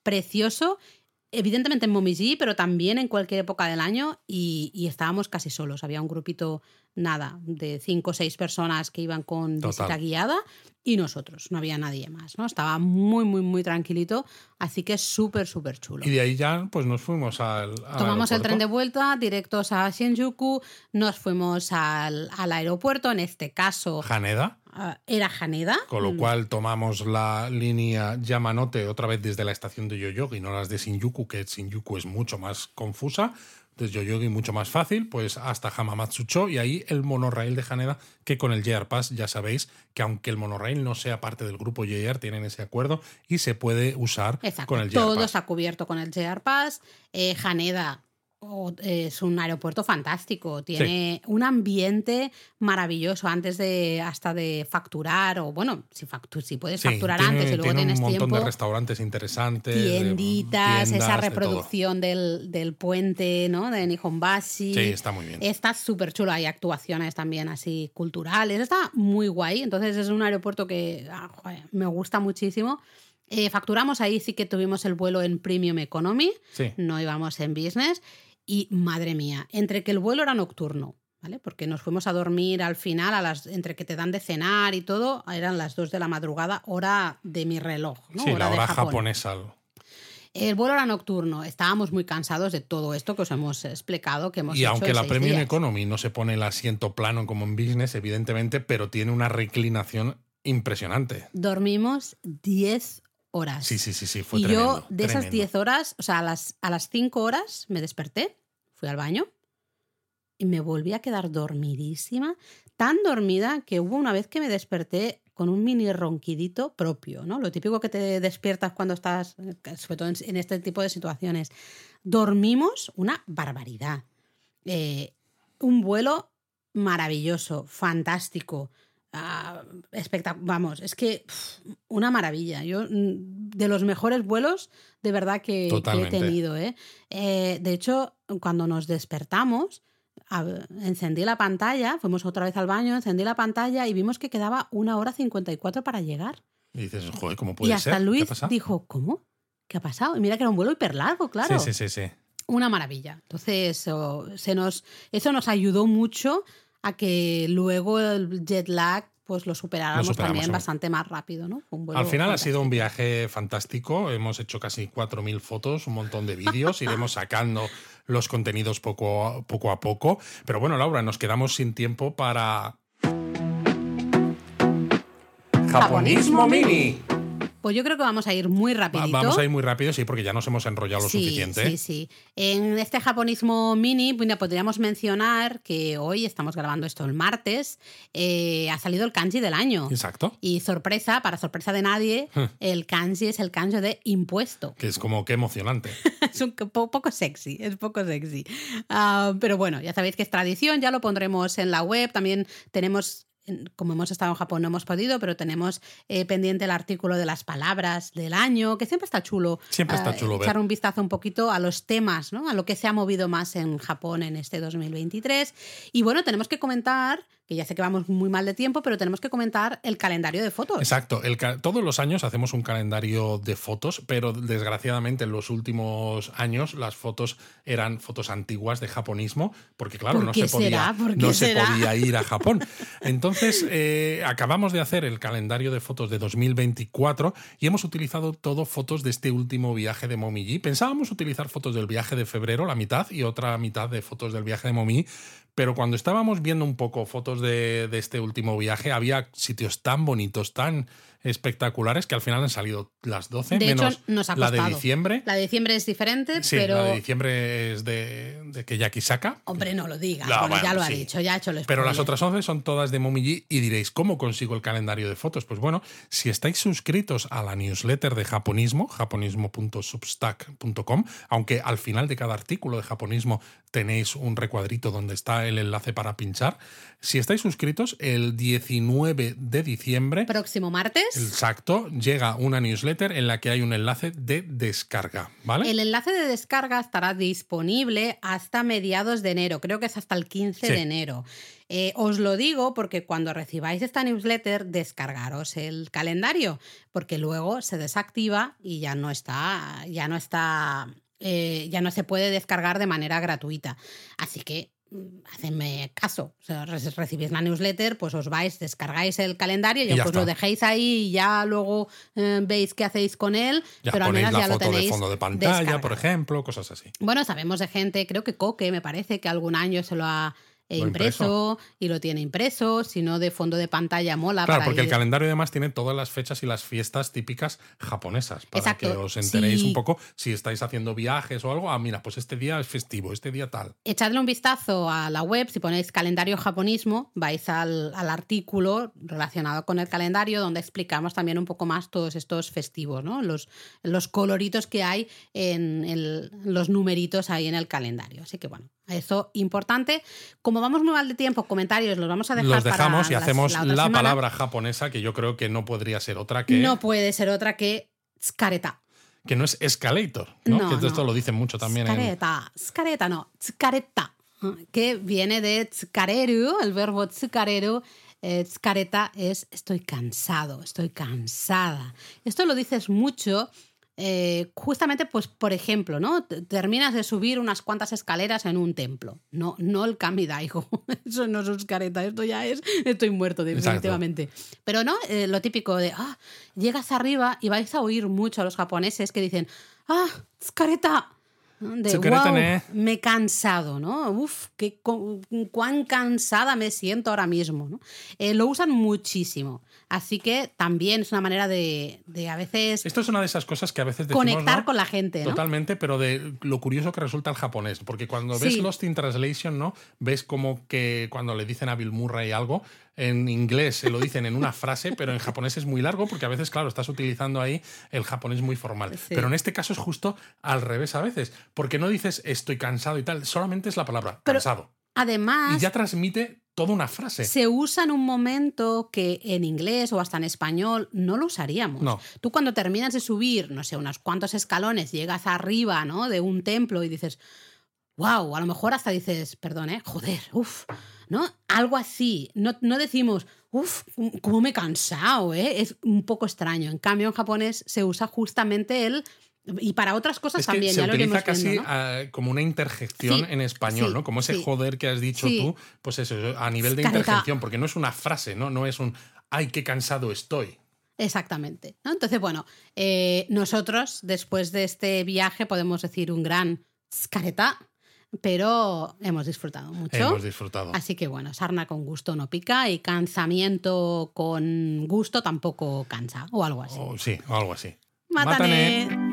precioso, evidentemente en Momiji, pero también en cualquier época del año y, y estábamos casi solos. Había un grupito, nada, de cinco o seis personas que iban con Total. visita guiada y nosotros, no había nadie más, ¿no? Estaba muy, muy, muy tranquilito, así que súper, súper chulo. Y de ahí ya pues nos fuimos al, al Tomamos el tren de vuelta, directos a Shinjuku, nos fuimos al, al aeropuerto, en este caso Haneda, ah, era Haneda. con lo Mm, cual tomamos la línea Yamanote otra vez desde la estación de Yoyogi, no las de Shinjuku, que Shinjuku es mucho más confusa. Desde Yoyogi mucho más fácil, pues hasta Hamamatsucho y ahí el monorail de Haneda, que con el JR Pass ya sabéis que aunque el monorail no sea parte del grupo JR, tienen ese acuerdo y se puede usar Exacto, con el JR todo Pass. está cubierto con el JR Pass. Eh, Haneda es un aeropuerto fantástico, tiene un ambiente maravilloso antes de hasta de facturar o bueno, si, factu- si puedes Sí, facturar tiene- antes y luego tiene tienes un montón tiempo. de restaurantes interesantes. de Tienditas, tiendas, esa de reproducción del, del puente, ¿no? De Nihonbashi. Sí, está muy bien. Está súper chulo. Hay actuaciones también así culturales. Está muy guay. Entonces es un aeropuerto que ah, joder, me gusta muchísimo. Eh, facturamos ahí, sí que tuvimos el vuelo en Premium Economy, Sí. no íbamos en Business. Y madre mía, entre que el vuelo era nocturno, ¿vale? Porque nos fuimos a dormir al final, a las, entre que te dan de cenar y todo, eran las 2 de la madrugada, hora de mi reloj, ¿no? Sí, la hora japonesa. El vuelo era nocturno, estábamos muy cansados de todo esto que os hemos explicado, que hemos Y hecho aunque la Premium días. Economy no se pone el asiento plano como en business, evidentemente, pero tiene una reclinación impresionante. Dormimos 10 horas. Sí, sí, sí, sí, fue y tremendo. yo, de esas tremendo. 10 horas, o sea, a las, a las 5 horas me desperté, fui al baño y me volví a quedar dormidísima, tan dormida que hubo una vez que me desperté con un mini ronquidito propio, ¿no? Lo típico que te despiertas cuando estás, eh, sobre todo en, en este tipo de situaciones. Dormimos una barbaridad. Eh, un vuelo maravilloso, fantástico. Ah, Vamos, es que una maravilla. Yo, mm, de los mejores vuelos, de verdad que, que he tenido. ¿eh? Eh, de hecho, cuando nos despertamos, encendí la pantalla, fuimos otra vez al baño, encendí la pantalla y vimos que quedaba una hora 54 para llegar. Y dices, joder, ¿cómo Y puede hasta ser? ¿Qué ha Luis dijo, ¿cómo? ¿Qué ha pasado? Y mira que era un vuelo hiper largo, claro. Sí, sí, sí, sí. Una maravilla. Entonces, o- se nos, eso nos ayudó mucho a que luego el jet lag pues lo superáramos, Lo también bastante más rápido, ¿no? Fue un vuelo Al final ha sido un viaje fantástico. Hemos hecho casi 4.000 fotos, un montón de vídeos. Iremos sacando los contenidos poco a, poco a poco. Pero bueno, Laura, nos quedamos sin tiempo para. Japonismo Mini. Pues yo creo que vamos a ir muy Va- rapidito. Vamos a ir muy rápido, sí, porque ya nos hemos enrollado lo sí, suficiente. Sí, sí. En este japonismo mini, bueno, podríamos mencionar que hoy estamos grabando esto el martes, eh, ha salido el kanji del año. Exacto. Y sorpresa, para sorpresa de nadie, el kanji es el kanji de impuesto. Que es como que emocionante. <laughs> es un po- poco sexy, es poco sexy. Ah, pero bueno, ya sabéis que es tradición, ya lo pondremos en la web. También tenemos, en- como hemos estado en Japón, no hemos podido, pero tenemos eh, pendiente el artículo de las palabras del año, que siempre está chulo. Siempre está chulo ver. Echar un vistazo un poquito a los temas, ¿no? A lo que se ha movido más en Japón en este 2023. Y bueno, tenemos que comentar, que ya sé que vamos muy mal de tiempo, pero tenemos que comentar el calendario de fotos. Exacto. El todos los años hacemos un calendario de fotos, pero desgraciadamente en los últimos años las fotos eran fotos antiguas de japonismo, porque claro, ¿Por no, se podía, no se podía ir a <laughs> Japón. Entonces, eh, acabamos de hacer el calendario de fotos de 2024 y hemos utilizado todo fotos de este último viaje de Momiji. Pensábamos utilizar fotos del viaje de febrero, la mitad, y otra mitad de fotos del viaje de Momiji, pero cuando estábamos viendo un poco fotos de, de este último viaje, había sitios tan bonitos, tan espectaculares, que al final han salido las 12, De hecho, nos ha la de diciembre. La de diciembre es diferente, Sí, pero... la de diciembre es de, de Keyaki Saka. Hombre, no lo digas, No, bueno, ya lo ha dicho, ya ha hecho el Pero las otras 11 son todas de Momiji y diréis, ¿cómo consigo el calendario de fotos? Pues bueno, si estáis suscritos a la newsletter de japonismo, japonismo.substack.com, aunque al final de cada artículo de japonismo tenéis un recuadrito donde está el enlace para pinchar, si estáis suscritos, el 19 de diciembre, Próximo martes. exacto, llega una newsletter en la que hay un enlace de descarga, ¿vale? El enlace de descarga estará disponible hasta mediados de enero, creo que es hasta el 15 Sí. de enero. Eh, os lo digo porque cuando recibáis esta newsletter, descargaros el calendario, porque luego se desactiva y ya no está, ya no está, eh, ya no se puede descargar de manera gratuita. Así que hacedme caso. O sea, re- recibís la newsletter, pues os vais, descargáis el calendario y, Y ya pues lo dejéis ahí y ya luego eh, veis qué hacéis con él, ya pero al menos la ya lo foto de tenéis fondo de pantalla, por ejemplo, cosas así. Bueno, sabemos de gente, creo que Coque me parece que algún año se lo ha eh, Lo impreso, y lo tiene impreso, si no de fondo de pantalla mola. Claro, para porque el calendario además tiene todas las fechas y las fiestas típicas japonesas. Para Exacto, que os enteréis sí. un poco si estáis haciendo viajes o algo. Ah, mira, pues este día es festivo, este día tal. Echadle un vistazo a la web, si ponéis calendario japonismo, vais al, al artículo relacionado con el calendario donde explicamos también un poco más todos estos festivos, ¿no? los, los coloritos que hay en el- los numeritos ahí en el calendario. Así que bueno, eso importante. Como vamos muy mal de tiempo, comentarios los vamos a dejar Los dejamos para y las- hacemos la palabra japonesa que yo creo que no podría ser otra que No puede ser otra que tsukareta. que no es escalator, ¿no? No, que esto no. lo dicen mucho también en, Tsukareta. Tsukareta no, tsukareta. Que viene de tsukareru, el verbo tsukareru, eh, tskareta es estoy cansado, estoy cansada. Esto lo dices mucho eh, justamente, pues, por ejemplo, ¿no? Terminas de subir unas cuantas escaleras en un templo. No, no el Kamidaigo. <laughs> Eso no es careta, esto ya es. Estoy muerto, definitivamente. Pero no, eh, lo típico de ah, llegas arriba y vais a oír mucho a los japoneses que dicen, ah, careta, de wow, me he cansado, ¿no? Uf, qué, cuán cansada me siento ahora mismo, ¿no? Eh, lo usan muchísimo. Así que también es una manera de, a veces. Esto es una de esas cosas que a veces decimos, conectar con la gente. ¿no? Totalmente, pero de lo curioso que resulta el japonés. Porque cuando ves Lost in Translation, ¿no? Ves como que cuando le dicen a Bill Murray algo, en inglés se lo dicen en una frase, pero en japonés es muy largo porque a veces, claro, estás utilizando ahí el japonés muy formal. Pero en este caso es justo al revés a veces, porque no dices estoy cansado y tal, solamente es la palabra cansado. Además. Y ya transmite toda una frase. Se usa en un momento que en inglés o hasta en español no lo usaríamos. No. Tú cuando terminas de subir, no sé, unos cuantos escalones, llegas arriba, ¿no? De un templo y dices, wow, a lo mejor hasta dices, perdón, ¿eh? Joder, uff, ¿no? Algo así. No, no decimos, uff, cómo me he cansado, ¿eh? Es un poco extraño. En cambio, en japonés se usa justamente el y para otras cosas también, se ya utiliza casi como una interjección en español, ¿no? Como ese joder que has dicho tú, pues eso, a nivel de interjección, porque no es una frase, ¿no? No es un ay, qué cansado estoy. Exactamente. ¿no? Entonces, bueno, eh, nosotros después de este viaje podemos decir un gran scareta, pero hemos disfrutado mucho. Hemos disfrutado. Así que bueno, sarna con gusto no pica y cansamiento con gusto tampoco cansa, o algo así. Oh, sí, o algo así. Mátane.